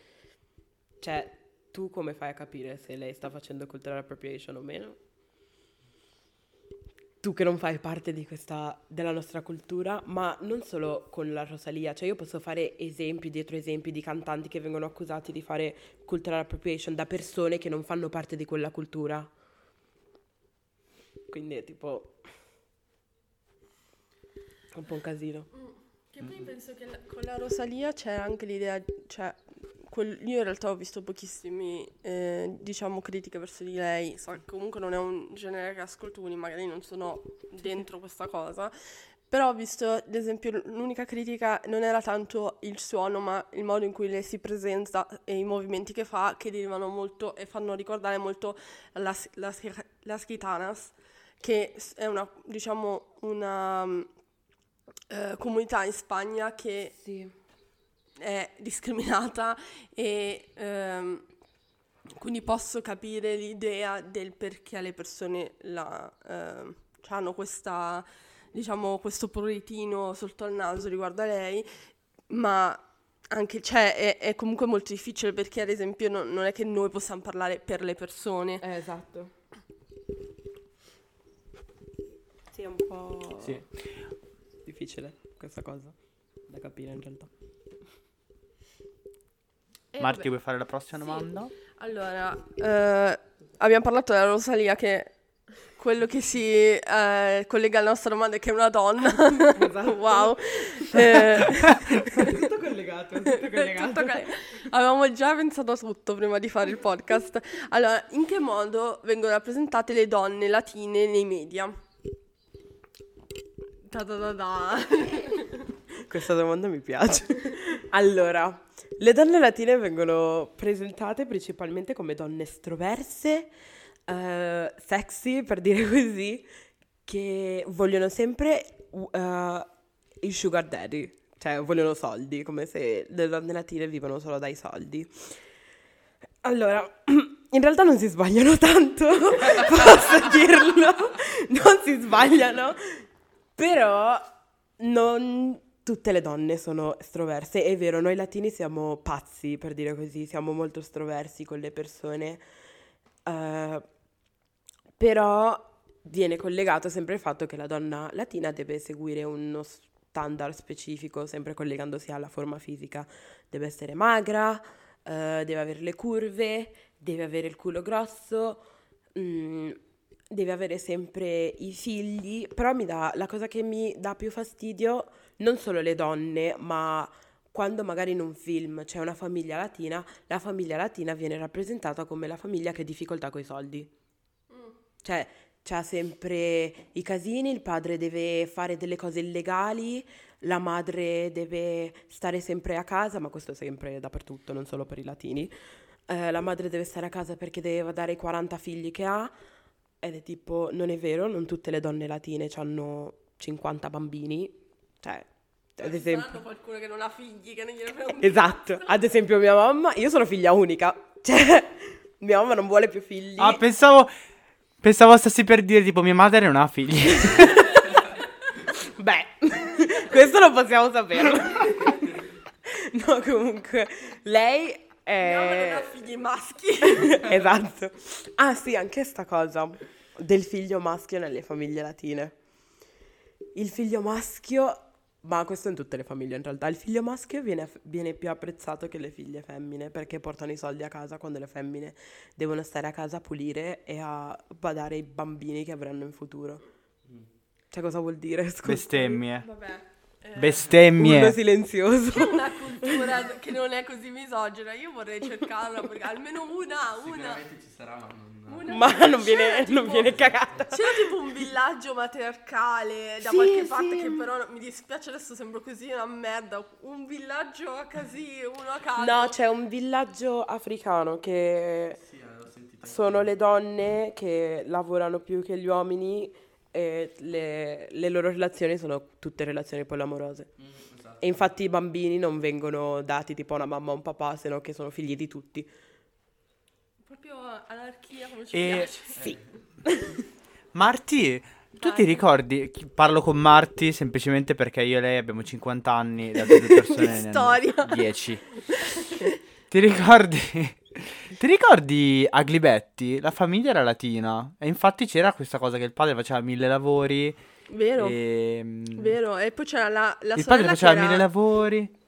B: Cioè, tu come fai a capire se lei sta facendo cultural appropriation o meno? Tu che non fai parte questa, della nostra cultura, ma non solo con la Rosalia, cioè io posso fare esempi dietro esempi di cantanti che vengono accusati di fare cultural appropriation da persone che non fanno parte di quella cultura. Quindi è tipo un po' un casino.
D: Che poi penso che la- con la Rosalia c'è anche l'idea, cioè, quel- io in realtà ho visto pochissimi, eh, diciamo, critiche verso di lei, so comunque non è un genere che ascolto, quindi magari non sono dentro questa cosa, però ho visto, ad esempio, l'unica critica non era tanto il suono, ma il modo in cui lei si presenta e i movimenti che fa, che derivano molto e fanno ricordare molto las, las, las gitanas, che è una, diciamo, una mm, eh, comunità in Spagna che
B: Sì.
D: è discriminata e ehm, quindi posso capire l'idea del perché le persone la, cioè hanno questa, diciamo, questo prurito sotto al naso riguardo a lei, ma anche, cioè, è, è comunque molto difficile perché ad esempio non, non è che noi possiamo parlare per le persone.
B: Eh, esatto. Sì, è un po'
C: Sì.
B: difficile questa cosa da capire in realtà.
D: E
C: Marti,
D: vabbè.
C: vuoi fare la prossima
D: Sì.
C: domanda?
D: Allora, eh, abbiamo parlato della Rosalia che quello che si eh, collega alla nostra domanda è che è una donna.
B: Esatto.
D: wow. Eh,
B: tutto collegato, tutto collegato.
D: tutto collegato. Avevamo già pensato a tutto prima di fare il podcast. Allora, in che modo vengono rappresentate le donne latine nei media? Da da da da.
B: Questa domanda mi piace. allora, le donne latine vengono presentate principalmente come donne estroverse, eh, sexy, per dire così, che vogliono sempre uh, il sugar daddy, cioè vogliono soldi, come se le donne latine vivono solo dai soldi. Allora, in realtà non si sbagliano tanto, posso dirlo, non si sbagliano, però non tutte le donne sono estroverse, è vero, noi latini siamo pazzi, per dire così, siamo molto estroversi con le persone, eh, però viene collegato sempre il fatto che la donna latina deve seguire uno standard specifico, sempre collegandosi alla forma fisica. Deve essere magra, eh, deve avere le curve, deve avere il culo grosso, mm, deve avere sempre i figli, però mi dà, la cosa che mi dà più fastidio, non solo le donne, ma quando magari in un film c'è una famiglia latina, la famiglia latina viene rappresentata come la famiglia che ha difficoltà con i soldi. Cioè, c'ha sempre i casini, il padre deve fare delle cose illegali, la madre deve stare sempre a casa, ma questo sempre dappertutto, non solo per i latini. Eh, la madre deve stare a casa perché deve dare i 40 figli che ha, ed è tipo, non è vero, non tutte le donne latine hanno 50 bambini, cioè, ad esempio...
D: Qualcuno che non ha figli, che non gliene frega un
B: Esatto, ad esempio mia mamma, io sono figlia unica, cioè, mia mamma non vuole più figli.
C: Ah, pensavo. Pensavo stessi per dire, tipo, mia madre non ha figli.
B: Beh, questo non possiamo saperlo. no, comunque, lei
D: Mia mamma non ha figli maschi.
B: esatto. Ah sì, anche sta cosa del figlio maschio nelle famiglie latine. Il figlio maschio, ma questo in tutte le famiglie in realtà, il figlio maschio viene, viene più apprezzato che le figlie femmine perché portano i soldi a casa quando le femmine devono stare a casa a pulire e a badare ai bambini che avranno in futuro. Cioè cosa vuol dire? Scusa.
C: Bestemmie.
D: Vabbè. eh,
B: Uno
C: Bestemmie.
B: silenzioso.
D: c'è una cultura che non è così misogina. Io vorrei cercarla perché almeno una, una.
A: ci sarà, ma non...
D: una
B: Ma non
D: c'era
B: viene, non
D: tipo-
B: viene cagata.
D: C'era tipo un villaggio matriarcale da
B: Sì,
D: qualche parte
B: sì.
D: che però mi dispiace adesso sembro così una merda. Un villaggio a casi, uno a caso.
B: No, c'è un villaggio africano che
A: Sì,
B: sono le donne che lavorano più che gli uomini e le, le loro relazioni sono tutte relazioni polamorose.
A: esatto.
B: E infatti i bambini non vengono dati tipo a una mamma o un papà, se no che sono figli di tutti.
D: Proprio anarchia come ci
C: E-
D: piace.
B: Sì.
C: Marti, tu
D: Vai.
C: ti ricordi? Parlo con Marti semplicemente perché io e lei abbiamo 50 anni e altre due persone
D: storia.
C: 10. Ti ricordi? Ti ricordi Aglibetti? La famiglia era latina e infatti c'era questa cosa che il padre faceva mille lavori
D: Vero,
C: e
D: vero. E poi c'era la, la
C: il padre
D: sorella che
C: faceva
D: era...
C: mille lavori.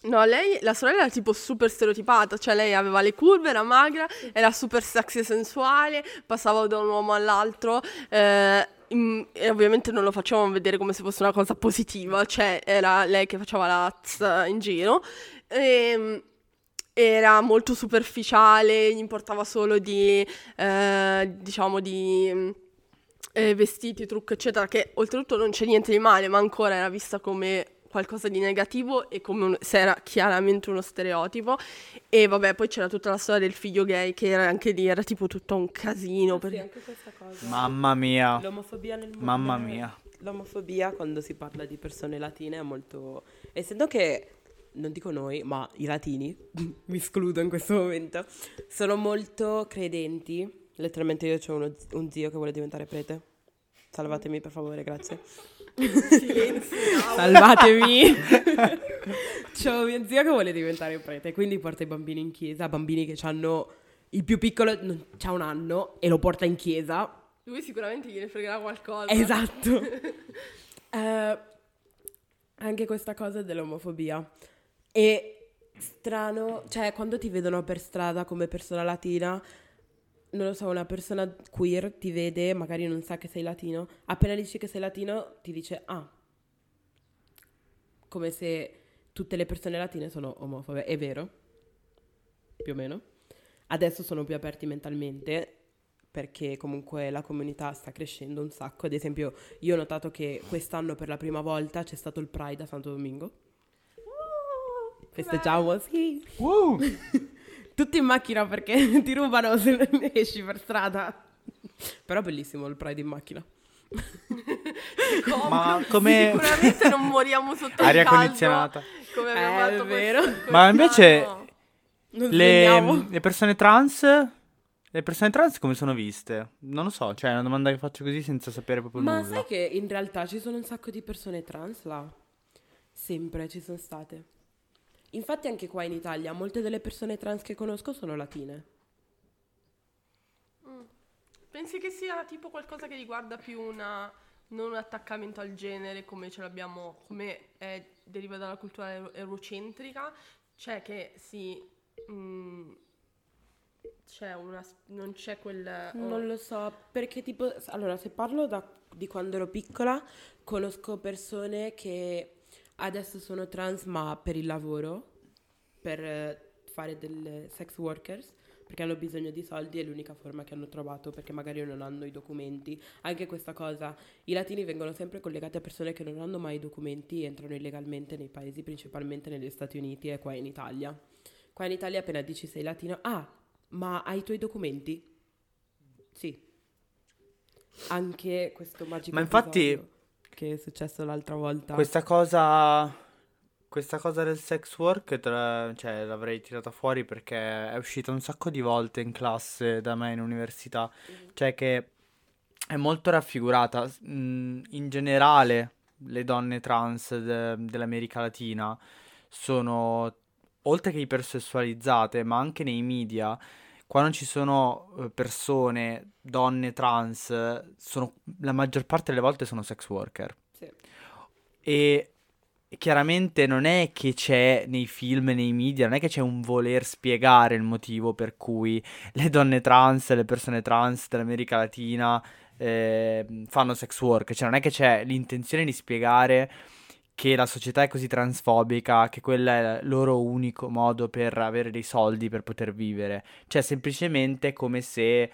D: No, lei, la sorella era tipo super stereotipata, cioè lei aveva le curve, era magra, era super sexy e sensuale, passava da un uomo all'altro eh, e ovviamente non lo facevamo vedere come se fosse una cosa positiva, cioè era lei che faceva la z in giro. Ehm, era molto superficiale, gli importava solo di, eh, diciamo, di eh, vestiti, trucco, eccetera, che oltretutto non c'è niente di male, ma ancora era vista come qualcosa di negativo e come un- se era chiaramente uno stereotipo. E vabbè, poi c'era tutta la storia del figlio gay, che era anche lì, era tipo tutto un casino. perché-
B: anche questa cosa.
C: Mamma mia.
B: L'omofobia nel mondo.
C: Mamma mia.
B: L'omofobia quando si parla di persone latine è molto... Essendo che, non dico noi, ma i latini, mi escludo in questo momento, sono molto credenti. Letteralmente io ho uno- un zio che vuole diventare prete. Salvatemi per favore, grazie.
D: Silenzio.
B: Salvatemi! C'ho mio zio che vuole diventare prete, quindi porta i bambini in chiesa, bambini che hanno... Il più piccolo ha un anno e lo porta in chiesa
D: Lui sicuramente gliene fregherà qualcosa.
B: Esatto. Eh, anche questa cosa dell'omofobia. E strano, cioè quando ti vedono per strada come persona latina, non lo so, una persona queer ti vede, magari non sa che sei latino, appena dici che sei latino ti dice ah, come se tutte le persone latine sono omofobe. È vero, più o meno. Adesso sono più aperti mentalmente perché comunque la comunità sta crescendo un sacco. Ad esempio, io ho notato che quest'anno per la prima volta c'è stato il Pride a Santo Domingo. Festeggiamo, sì.
C: Uh,
B: Tutti in macchina perché ti rubano se esci per strada. Però bellissimo il Pride in macchina.
C: Ma come-
D: Sicuramente non moriamo sotto
C: aria
D: il caldo.
C: condizionata.
D: Come abbiamo
B: Eh,
D: fatto
B: vero.
C: Ma invece-.
B: Non
C: Le, le persone trans Le persone trans come sono viste? Non lo so, cioè è una domanda che faccio così senza sapere proprio
B: Ma
C: nulla.
B: sai che in realtà ci sono un sacco di persone trans là? Sempre ci sono state. Infatti anche qua in Italia molte delle persone trans che conosco sono latine.
D: Pensi che sia tipo qualcosa che riguarda più una non un attaccamento al genere come ce l'abbiamo, come è, deriva dalla cultura euro- eurocentrica, cioè che si mm, c'è una non c'è quel
B: Non lo so, perché tipo, allora se parlo da- di quando ero piccola, conosco persone che adesso sono trans ma per il lavoro, per eh, fare delle sex workers, perché hanno bisogno di soldi, è l'unica forma che hanno trovato, perché magari non hanno i documenti. Anche questa cosa, i latini vengono sempre collegati a persone che non hanno mai i documenti, entrano illegalmente nei paesi, principalmente negli Stati Uniti e qua in Italia. Qua in Italia appena dici sei latino, ah, ma hai i tuoi documenti? Sì. Anche questo magico
C: Ma infatti-
B: episodio che è successo l'altra volta.
C: Questa cosa. Questa cosa del sex work te la- cioè, l'avrei tirata fuori perché è uscita un sacco di volte in classe da me in università. Cioè che è molto raffigurata. Mm, In generale, le donne trans de- dell'America Latina sono, oltre che ipersessualizzate, ma anche nei media, quando ci sono eh, persone, donne trans, sono, la maggior parte delle volte sono sex worker.
B: Sì.
C: E chiaramente non è che c'è nei film, nei media, non è che c'è un voler spiegare il motivo per cui le donne trans, le persone trans dell'America Latina eh, fanno sex work, cioè non è che c'è l'intenzione di spiegare che la società è così transfobica, che quello è il loro unico modo per avere dei soldi per poter vivere. Cioè, semplicemente come se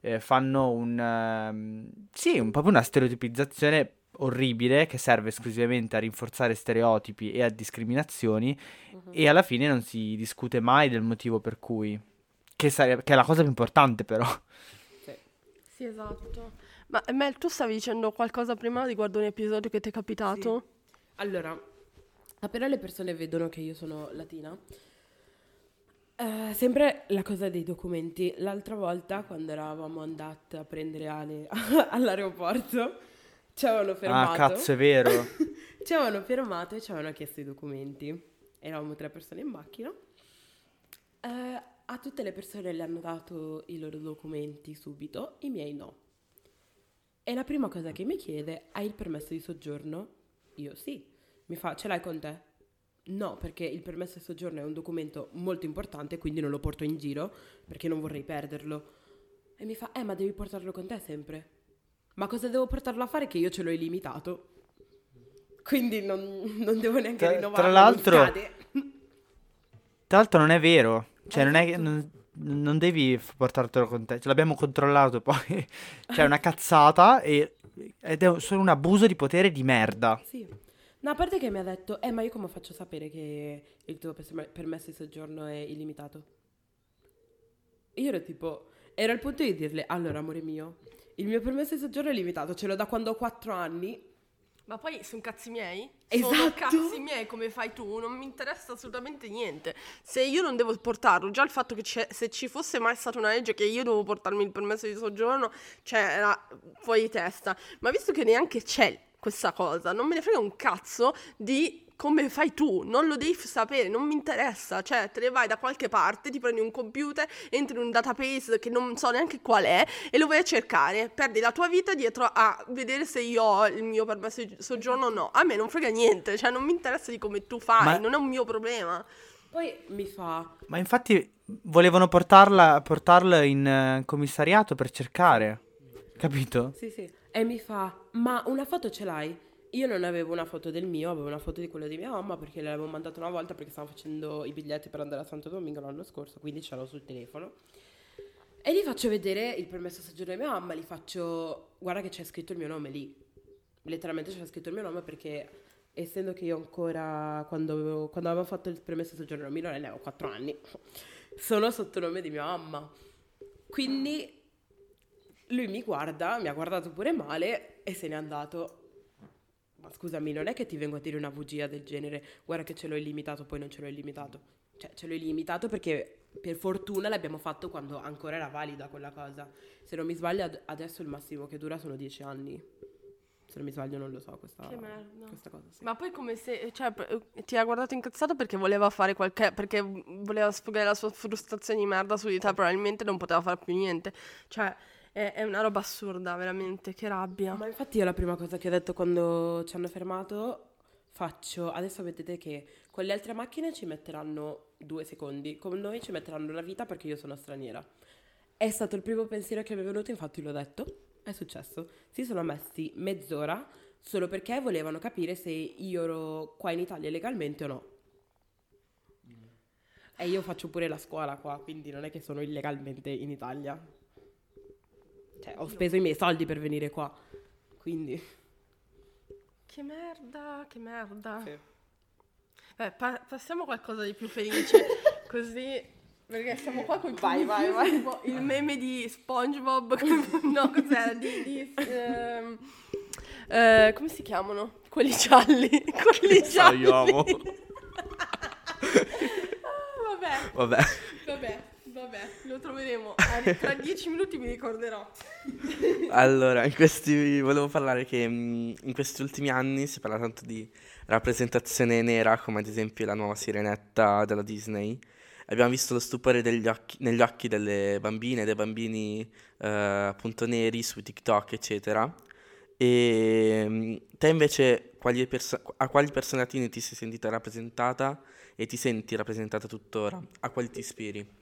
C: eh, fanno un... ehm, sì, un, proprio una stereotipizzazione orribile che serve esclusivamente a rinforzare stereotipi e a discriminazioni e alla fine non si discute mai del motivo per cui... Che, sare- che è la cosa più importante però.
D: Sì, esatto. Ma Mel, tu stavi dicendo qualcosa prima riguardo un episodio che ti è capitato?
B: Allora, appena le persone vedono che io sono latina, eh, sempre la cosa dei documenti. L'altra volta, quando eravamo andate a prendere Ale all'aeroporto, ci avevano fermato.
C: Ah, cazzo, è vero.
B: Ci avevano fermato e ci avevano chiesto i documenti. Eravamo tre persone in macchina. Eh, a tutte le persone le hanno dato i loro documenti subito, i miei no. E la prima cosa che mi chiede, hai il permesso di soggiorno? Io sì. Mi fa, ce l'hai con te? No, perché il permesso di soggiorno è un documento molto importante, quindi non lo porto in giro, perché non vorrei perderlo. E mi fa, eh, ma devi portarlo con te sempre. Ma cosa devo portarlo a fare che io ce l'ho illimitato? Quindi non, non devo neanche
C: Tra-
B: rinnovarlo.
C: tra l'altro-. Tra l'altro non è vero. Cioè, non è che...
B: Esatto.
C: Non, non devi portartelo con te. Ce l'abbiamo controllato poi. Cioè, è una cazzata e... Ed è solo un abuso di potere di merda.
B: Sì. No, a parte che mi ha detto, eh, ma io come faccio a sapere che il tuo permesso di soggiorno è illimitato? Io ero tipo, ero al punto di dirle, allora, amore mio, il mio permesso di soggiorno è limitato, ce l'ho da quando ho 4 anni.
D: Ma poi sono cazzi miei? Sono
B: Esatto.
D: cazzi miei come fai tu, non mi interessa assolutamente niente. Se io non devo portarlo, già il fatto che se ci fosse mai stata una legge che io devo portarmi il permesso di soggiorno, cioè era fuori testa. Ma visto che neanche c'è questa cosa, non me ne frega un cazzo di come fai tu, non lo devi sapere, non mi interessa, cioè te ne vai da qualche parte, ti prendi un computer, entri in un database che non so neanche qual è e lo vai a cercare, perdi la tua vita dietro a vedere se io ho il mio permesso di soggiorno o no, a me non frega niente, cioè non mi interessa di come tu fai,
C: Ma-
D: non è un mio problema.
B: Poi mi fa,
C: Ma infatti volevano portarla, portarla in eh, commissariato per cercare. Capito?
B: sì sì, e mi fa, ma una foto ce l'hai? Io non avevo una foto del mio, avevo una foto di quello di mia mamma perché l'avevo mandato una volta perché stavo facendo i biglietti per andare a Santo Domingo l'anno scorso, quindi ce l'ho sul telefono. E gli faccio vedere il permesso soggiorno di mia mamma, gli faccio, guarda che c'è scritto il mio nome lì. Letteralmente c'è scritto il mio nome perché essendo che io ancora, quando avevo, quando avevo fatto il permesso soggiorno minorenne, avevo 4 anni, sono sotto nome di mia mamma. Quindi lui mi guarda, mi ha guardato pure male e se n'è andato. Ma scusami, non è che ti vengo a dire una bugia del genere, guarda che ce l'ho illimitato, poi non ce l'ho illimitato. Cioè, ce l'ho illimitato perché per fortuna l'abbiamo fatto quando ancora era valida quella cosa. Se non mi sbaglio, ad- adesso il massimo che dura sono 10 anni. Se non mi sbaglio, non lo so questa,
D: Che merda.
B: questa cosa. Sì.
D: Ma poi come se, cioè, ti ha guardato incazzato perché voleva fare qualche, perché voleva sfogare la sua frustrazione di merda su di te, probabilmente non poteva fare più niente. Cioè, è, è una roba assurda, veramente, che rabbia.
B: Ma infatti io la prima cosa che ho detto quando ci hanno fermato faccio, adesso vedete che con le altre macchine ci metteranno due secondi, con noi ci metteranno una vita perché io sono straniera. È stato il primo pensiero che mi è venuto, infatti l'ho detto, è successo. Si sono messi mezz'ora solo perché volevano capire se io ero qua in Italia legalmente o no. E io faccio pure la scuola qua, quindi non è che sono illegalmente in Italia. Cioè, ho speso i miei soldi per venire qua. Quindi...
D: Che merda, che merda.
B: Sì.
D: Beh, pa- passiamo a qualcosa di più felice, così... Perché siamo qua con i
B: Vai, vai, vai.
D: il meme di SpongeBob, no, cos'era? Di, di, ehm, eh, come si chiamano? Quelli gialli. Quelli gialli.
A: Saiamo.
D: Ah, vabbè,
A: Vabbè.
D: vabbè, vabbè, lo troveremo. Tra dieci minuti mi ricorderò.
A: Allora, in questi volevo parlare che mh, in questi ultimi anni si parla tanto di rappresentazione nera, come ad esempio la nuova sirenetta della Disney. Abbiamo visto lo stupore occhi- negli occhi delle bambine, dei bambini eh, appunto neri su TikTok, eccetera. E mh, te invece quali perso- a quali personatini ti sei sentita rappresentata e ti senti rappresentata tuttora? A quali ti ispiri?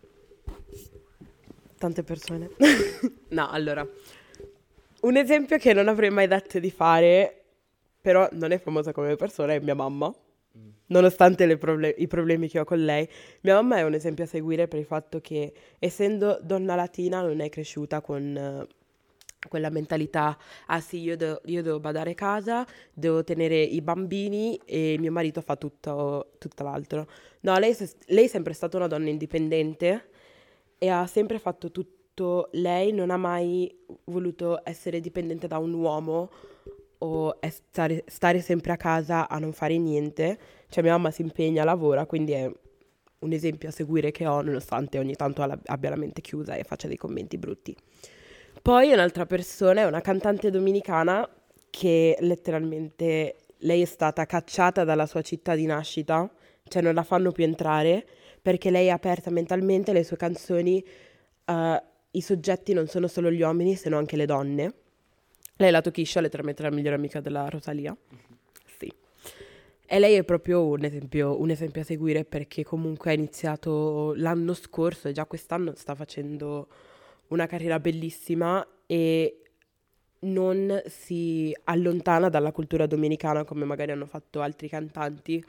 B: Tante persone. no, allora. Un esempio che non avrei mai detto di fare, però non è famosa come persona, è mia mamma. Nonostante le proble- i problemi che ho con lei, mia mamma è un esempio a seguire per il fatto che, essendo donna latina, non è cresciuta con eh, quella mentalità, ah sì, io, de- io devo badare casa, devo tenere i bambini e mio marito fa tutto, tutto l'altro. No, lei, se- lei è sempre stata una donna indipendente e ha sempre fatto tutto lei, non ha mai voluto essere dipendente da un uomo o stare, stare sempre a casa a non fare niente. Cioè mia mamma si impegna, lavora, quindi è un esempio a seguire che ho, nonostante ogni tanto abbia la mente chiusa e faccia dei commenti brutti. Poi un'altra persona è una cantante dominicana che letteralmente lei è stata cacciata dalla sua città di nascita, cioè non la fanno più entrare perché lei è aperta mentalmente, le sue canzoni, eh, i soggetti non sono solo gli uomini, sono anche le donne. Lei è la Tokisha, letteralmente la migliore amica della Rosalia. Sì. E lei è proprio un esempio, un esempio a seguire perché comunque ha iniziato l'anno scorso e già quest'anno sta facendo una carriera bellissima e non si allontana dalla cultura dominicana come magari hanno fatto altri cantanti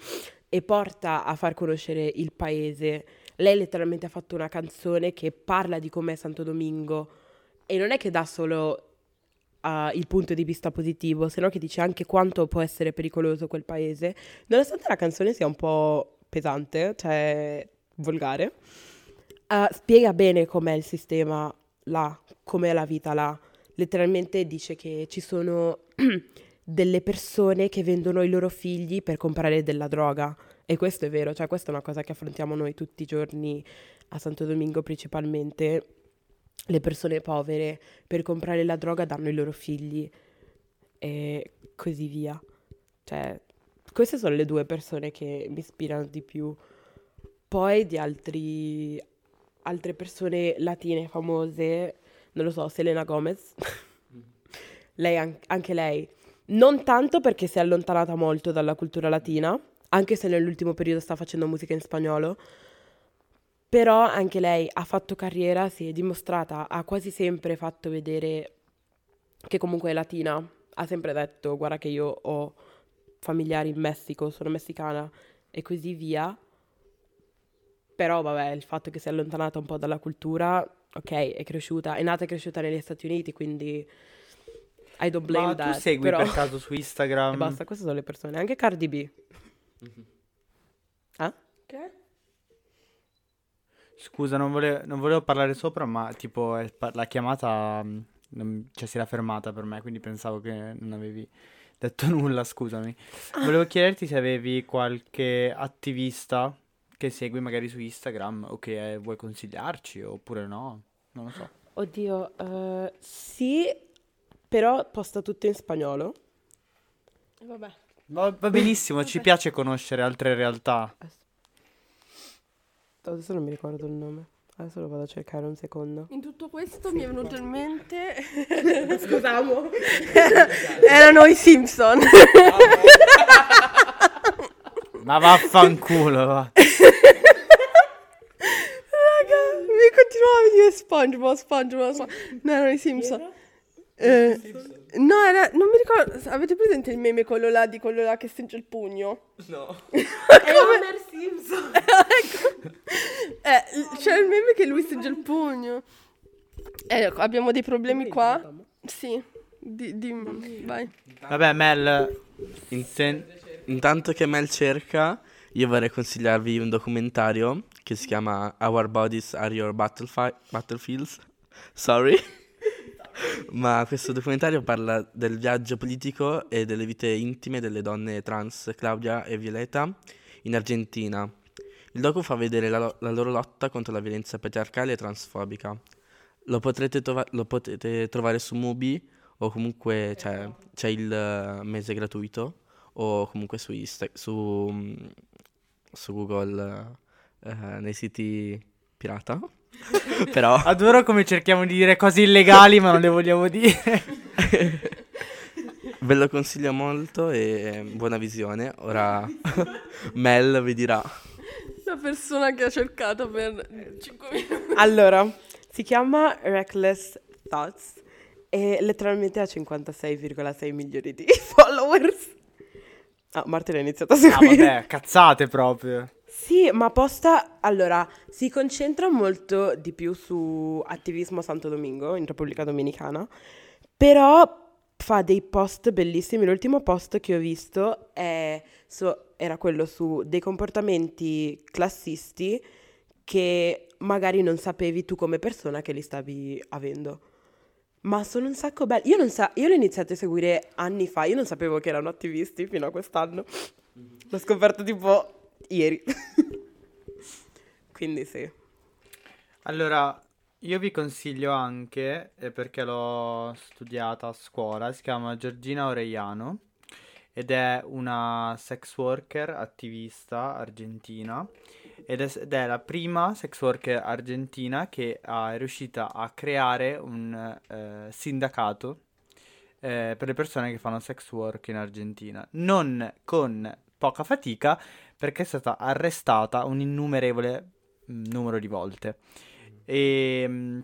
B: e porta a far conoscere il paese. Lei letteralmente ha fatto una canzone che parla di com'è Santo Domingo e non è che dà solo uh, il punto di vista positivo, se no che dice anche quanto può essere pericoloso quel paese, nonostante la canzone sia un po' pesante, cioè volgare, uh, spiega bene com'è il sistema là, com'è la vita là. Letteralmente dice che ci sono delle persone che vendono i loro figli per comprare della droga. E questo è vero, cioè questa è una cosa che affrontiamo noi tutti i giorni a Santo Domingo principalmente. Le persone povere per comprare la droga danno i loro figli e così via. Cioè, queste sono le due persone che mi ispirano di più. Poi di altri, altre persone latine famose, non lo so, Selena Gomez. lei, an- anche lei. Non tanto perché si è allontanata molto dalla cultura latina, anche se nell'ultimo periodo sta facendo musica in spagnolo. Però anche lei ha fatto carriera, si è dimostrata, ha quasi sempre fatto vedere che comunque è latina. Ha sempre detto, guarda che io ho familiari in Messico, sono messicana e così via. Però vabbè, il fatto che si è allontanata un po' dalla cultura, ok, è cresciuta, è nata e cresciuta negli Stati Uniti, quindi I don't blame
C: Ma
B: that.
C: tu segui
B: però...
C: per caso su Instagram?
B: E basta, queste sono le persone. Anche Cardi B. Ah?
D: Che?
C: Scusa, non volevo, non volevo parlare sopra, ma tipo la chiamata mm, non- cioè, si era fermata per me, quindi pensavo che non avevi detto nulla, scusami. Volevo chiederti se avevi qualche attivista che segui magari su Instagram o che eh, vuoi consigliarci oppure no, non lo so.
B: Oddio, eh, sì, però posta tutto in spagnolo.
D: Vabbè.
C: Va, va benissimo, ci piace conoscere altre realtà.
B: Adesso non mi ricordo il nome. Adesso lo vado a cercare un secondo.
D: In tutto questo mi è venuto in mente...
B: Scusamo.
D: Erano i Simpson.
C: Ma vaffanculo, va.
D: Raga, mi continuava a venire SpongeBob, SpongeBob, SpongeBob. No, erano i Simpson. Eh, no, era, non mi ricordo. Avete presente il meme quello là di quello là che stringe il pugno?
A: No.
B: È Homer Simpson.
D: ecco. Eh, c'è il meme che lui stringe il pugno. Eh, abbiamo dei problemi qua. Sì. Di, di- vai.
C: Vabbè, Mel. sen-
A: Intanto che Mel cerca, io vorrei consigliarvi un documentario che si chiama Our Bodies Are Your Battlefi- Battlefields. Sorry. Ma questo documentario parla del viaggio politico e delle vite intime delle donne trans Claudia e Violeta in Argentina. Il docu fa vedere la, la loro lotta contro la violenza patriarcale e transfobica. Lo trova- lo potete trovare su Mubi o comunque c'è, c'è il eh, mese gratuito o comunque su, Insta- su, mm, su Google eh, nei siti pirata. Però
C: Adoro come cerchiamo di dire cose illegali, ma non le vogliamo dire.
A: ve lo consiglio molto e buona visione. Ora Mel vi dirà.
D: La persona che ha cercato per 5 minuti.
B: Allora, si chiama Reckless Thoughts e letteralmente ha 56,6 milioni di followers. Ah, Martina ha iniziato a
C: Ah,
B: seguire.
C: vabbè, cazzate proprio.
B: Sì, ma posta, allora, si concentra molto di più su attivismo Santo Domingo, in Repubblica Dominicana, però fa dei post bellissimi. L'ultimo post che ho visto è su- era quello su dei comportamenti classisti che magari non sapevi tu come persona che li stavi avendo. Ma sono un sacco belli. Io sa- io li ho a seguire anni fa, io non sapevo che erano attivisti fino a quest'anno. L'ho scoperto tipo ieri. Quindi sì.
C: Allora, io vi consiglio anche, eh, perché l'ho studiata a scuola, si chiama Giorgina Orellano ed è una sex worker attivista argentina ed è, ed è la prima sex worker argentina che ha- è riuscita a creare un eh, sindacato eh, per le persone che fanno sex work in Argentina. Non con poca fatica, perché è stata arrestata un innumerevole mm, numero di volte. E, mm,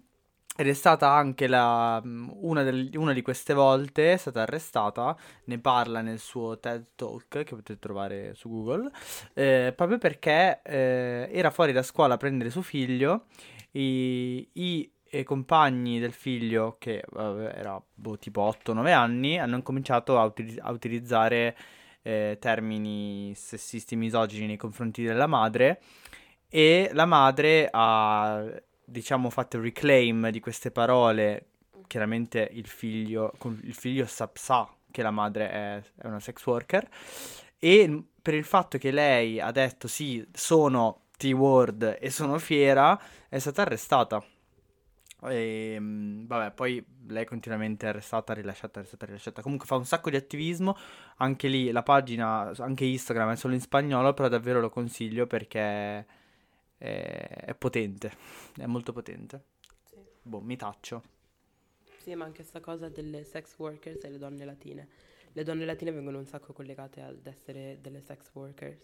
C: ed è stata anche la, mm, una, del- una di queste volte, è stata arrestata, ne parla nel suo TED Talk che potete trovare su Google, eh, proprio perché eh, era fuori da scuola a prendere suo figlio, i, i e compagni del figlio, che vabbè, era boh, tipo 8-9 anni, hanno cominciato a, utili- a utilizzare eh, termini sessisti misogini nei confronti della madre e la madre ha, diciamo, fatto reclaim di queste parole. Chiaramente il figlio, il figlio sa, sa che la madre è, è una sex worker e per il fatto che lei ha detto sì, sono T-word e sono fiera, è stata arrestata. E, mm, vabbè, poi lei è continuamente arrestata, rilasciata, arrestata, rilasciata. Comunque fa un sacco di attivismo. Anche lì la pagina, anche Instagram è solo in spagnolo, però davvero lo consiglio perché è, è potente, è molto potente.
B: Sì.
C: Boh, mi taccio.
B: Sì, ma anche questa cosa delle sex workers e le donne latine. Le donne latine vengono un sacco collegate ad essere delle sex workers.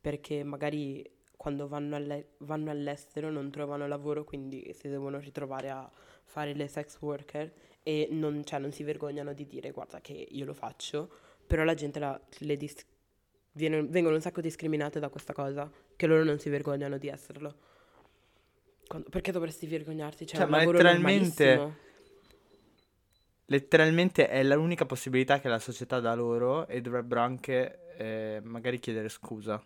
B: Perché magari quando vanno, alle- vanno all'estero non trovano lavoro, quindi si devono ritrovare a fare le sex worker e non, cioè, non si vergognano di dire guarda che io lo faccio, però la gente la- le dis- viene- vengono un sacco discriminate da questa cosa, che loro non si vergognano di esserlo. Quando- perché dovresti vergognarti? Cioè,
C: Cioè, ma letteralmente-. Letteralmente è l'unica possibilità che la società dà loro e dovrebbero anche eh, magari chiedere scusa.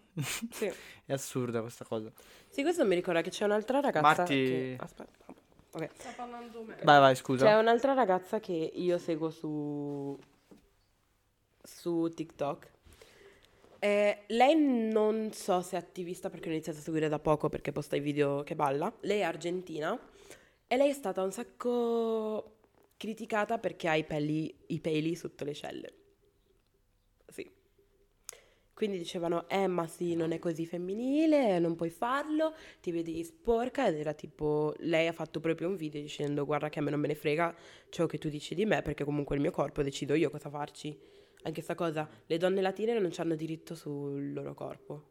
B: Sì.
C: È assurda questa cosa.
B: Sì, questo mi ricorda che c'è un'altra ragazza
C: Marti-
B: che... Aspetta. Ok.
D: Sta parlando me.
C: Vai, vai, scusa.
B: C'è un'altra ragazza che io seguo su... su TikTok. Eh, lei non so se è attivista perché ho iniziato a seguire da poco perché posta i video che balla. Lei è argentina e lei è stata un sacco criticata perché ha i peli, i peli sotto le celle. Quindi dicevano, eh ma sì, non è così femminile, non puoi farlo, ti vedi sporca ed era tipo, lei ha fatto proprio un video dicendo guarda che a me non me ne frega ciò che tu dici di me perché comunque il mio corpo decido io cosa farci. Anche sta cosa, le donne latine non hanno diritto sul loro corpo.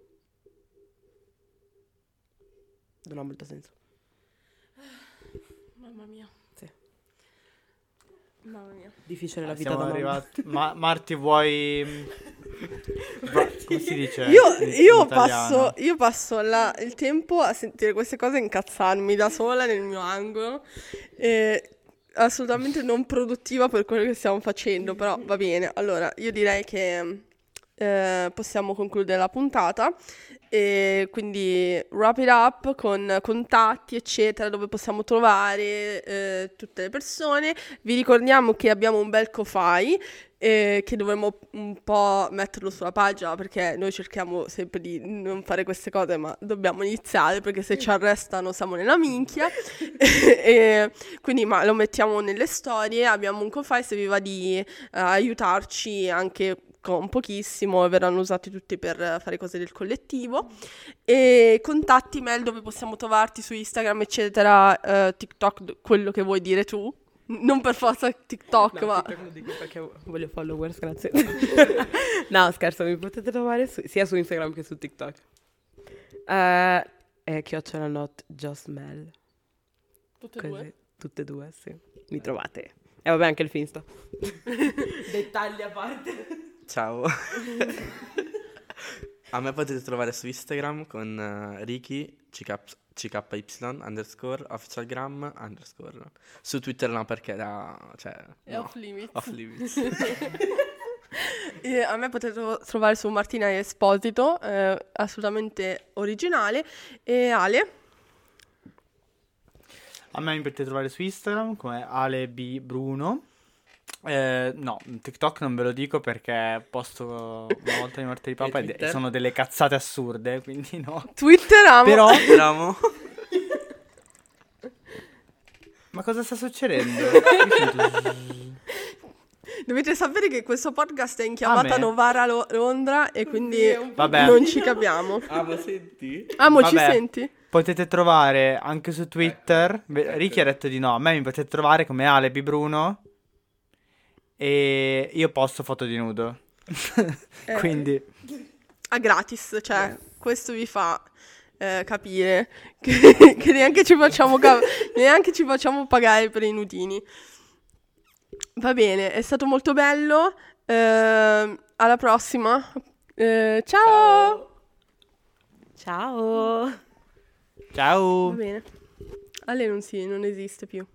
B: Non ha molto senso.
D: Mamma mia. Mamma mia.
B: Difficile la vita
C: Siamo
B: da
C: arrivati. Ma Marti, vuoi. Come si dice?
D: Io, io passo, io passo la- il tempo a sentire queste cose e incazzarmi da sola nel mio angolo. E assolutamente non produttiva per quello che stiamo facendo, però va bene. Allora, io direi che eh, possiamo concludere la puntata. E quindi wrap it up con contatti, eccetera, dove possiamo trovare eh, tutte le persone. Vi ricordiamo che abbiamo un bel Ko-Fi eh, che dovremmo un po' metterlo sulla pagina perché noi cerchiamo sempre di non fare queste cose, ma dobbiamo iniziare perché se ci arrestano siamo nella minchia. e quindi ma lo mettiamo nelle storie. Abbiamo un Ko-Fi se vi va di eh, aiutarci anche con pochissimo e verranno usati tutti per fare cose del collettivo e contatti mail dove possiamo trovarti su Instagram eccetera eh, TikTok quello che vuoi dire tu non per forza TikTok
B: No,
D: ma
B: TikTok lo dico perché voglio followers, grazie. no, scherzo, mi potete trovare su- sia su Instagram che su TikTok. Eh, è chiocciola not just Mel.
D: tutte e due
B: tutte e due, sì. Mi trovate. E vabbè, anche il Finsta. Dettagli a parte.
A: Ciao. A me potete trovare su Instagram con eh, Ricky CK CKY underscore officialgram underscore. Su Twitter no perché da... cioè...
D: è
A: no,
D: off limits
A: off limits.
D: A me potete tro- trovare su Martina Esposito eh, assolutamente originale e Ale
C: A me mi potete trovare su Instagram come AleB Bruno. Eh, no, TikTok non ve lo dico perché posto una volta di morte di papa e
A: Twitter?
C: sono delle cazzate assurde, quindi no.
D: Twitter amo
C: Però,
A: Speriamo.
C: ma cosa sta succedendo?
D: Dovete sapere che questo podcast è in chiamata
C: me?
D: Novara Lo- Londra e quindi
C: Vabbè.
D: non ci capiamo
A: Ah, ma senti?
D: Amo ci
C: Vabbè.
D: senti?
C: Potete trovare anche su Twitter. Beh, Ricky ha detto di no. A me mi potete trovare come Ale B Bruno. E io posto foto di nudo.
D: Eh.
C: Quindi,
D: a gratis, cioè questo vi fa eh, capire che, che neanche, ci facciamo ca- neanche ci facciamo pagare per i nudini. Va bene, è stato molto bello. ehm, alla prossima. Eh, ciao.
B: Ciao.
C: ciao.
D: Va bene. Ale non, si, non esiste più.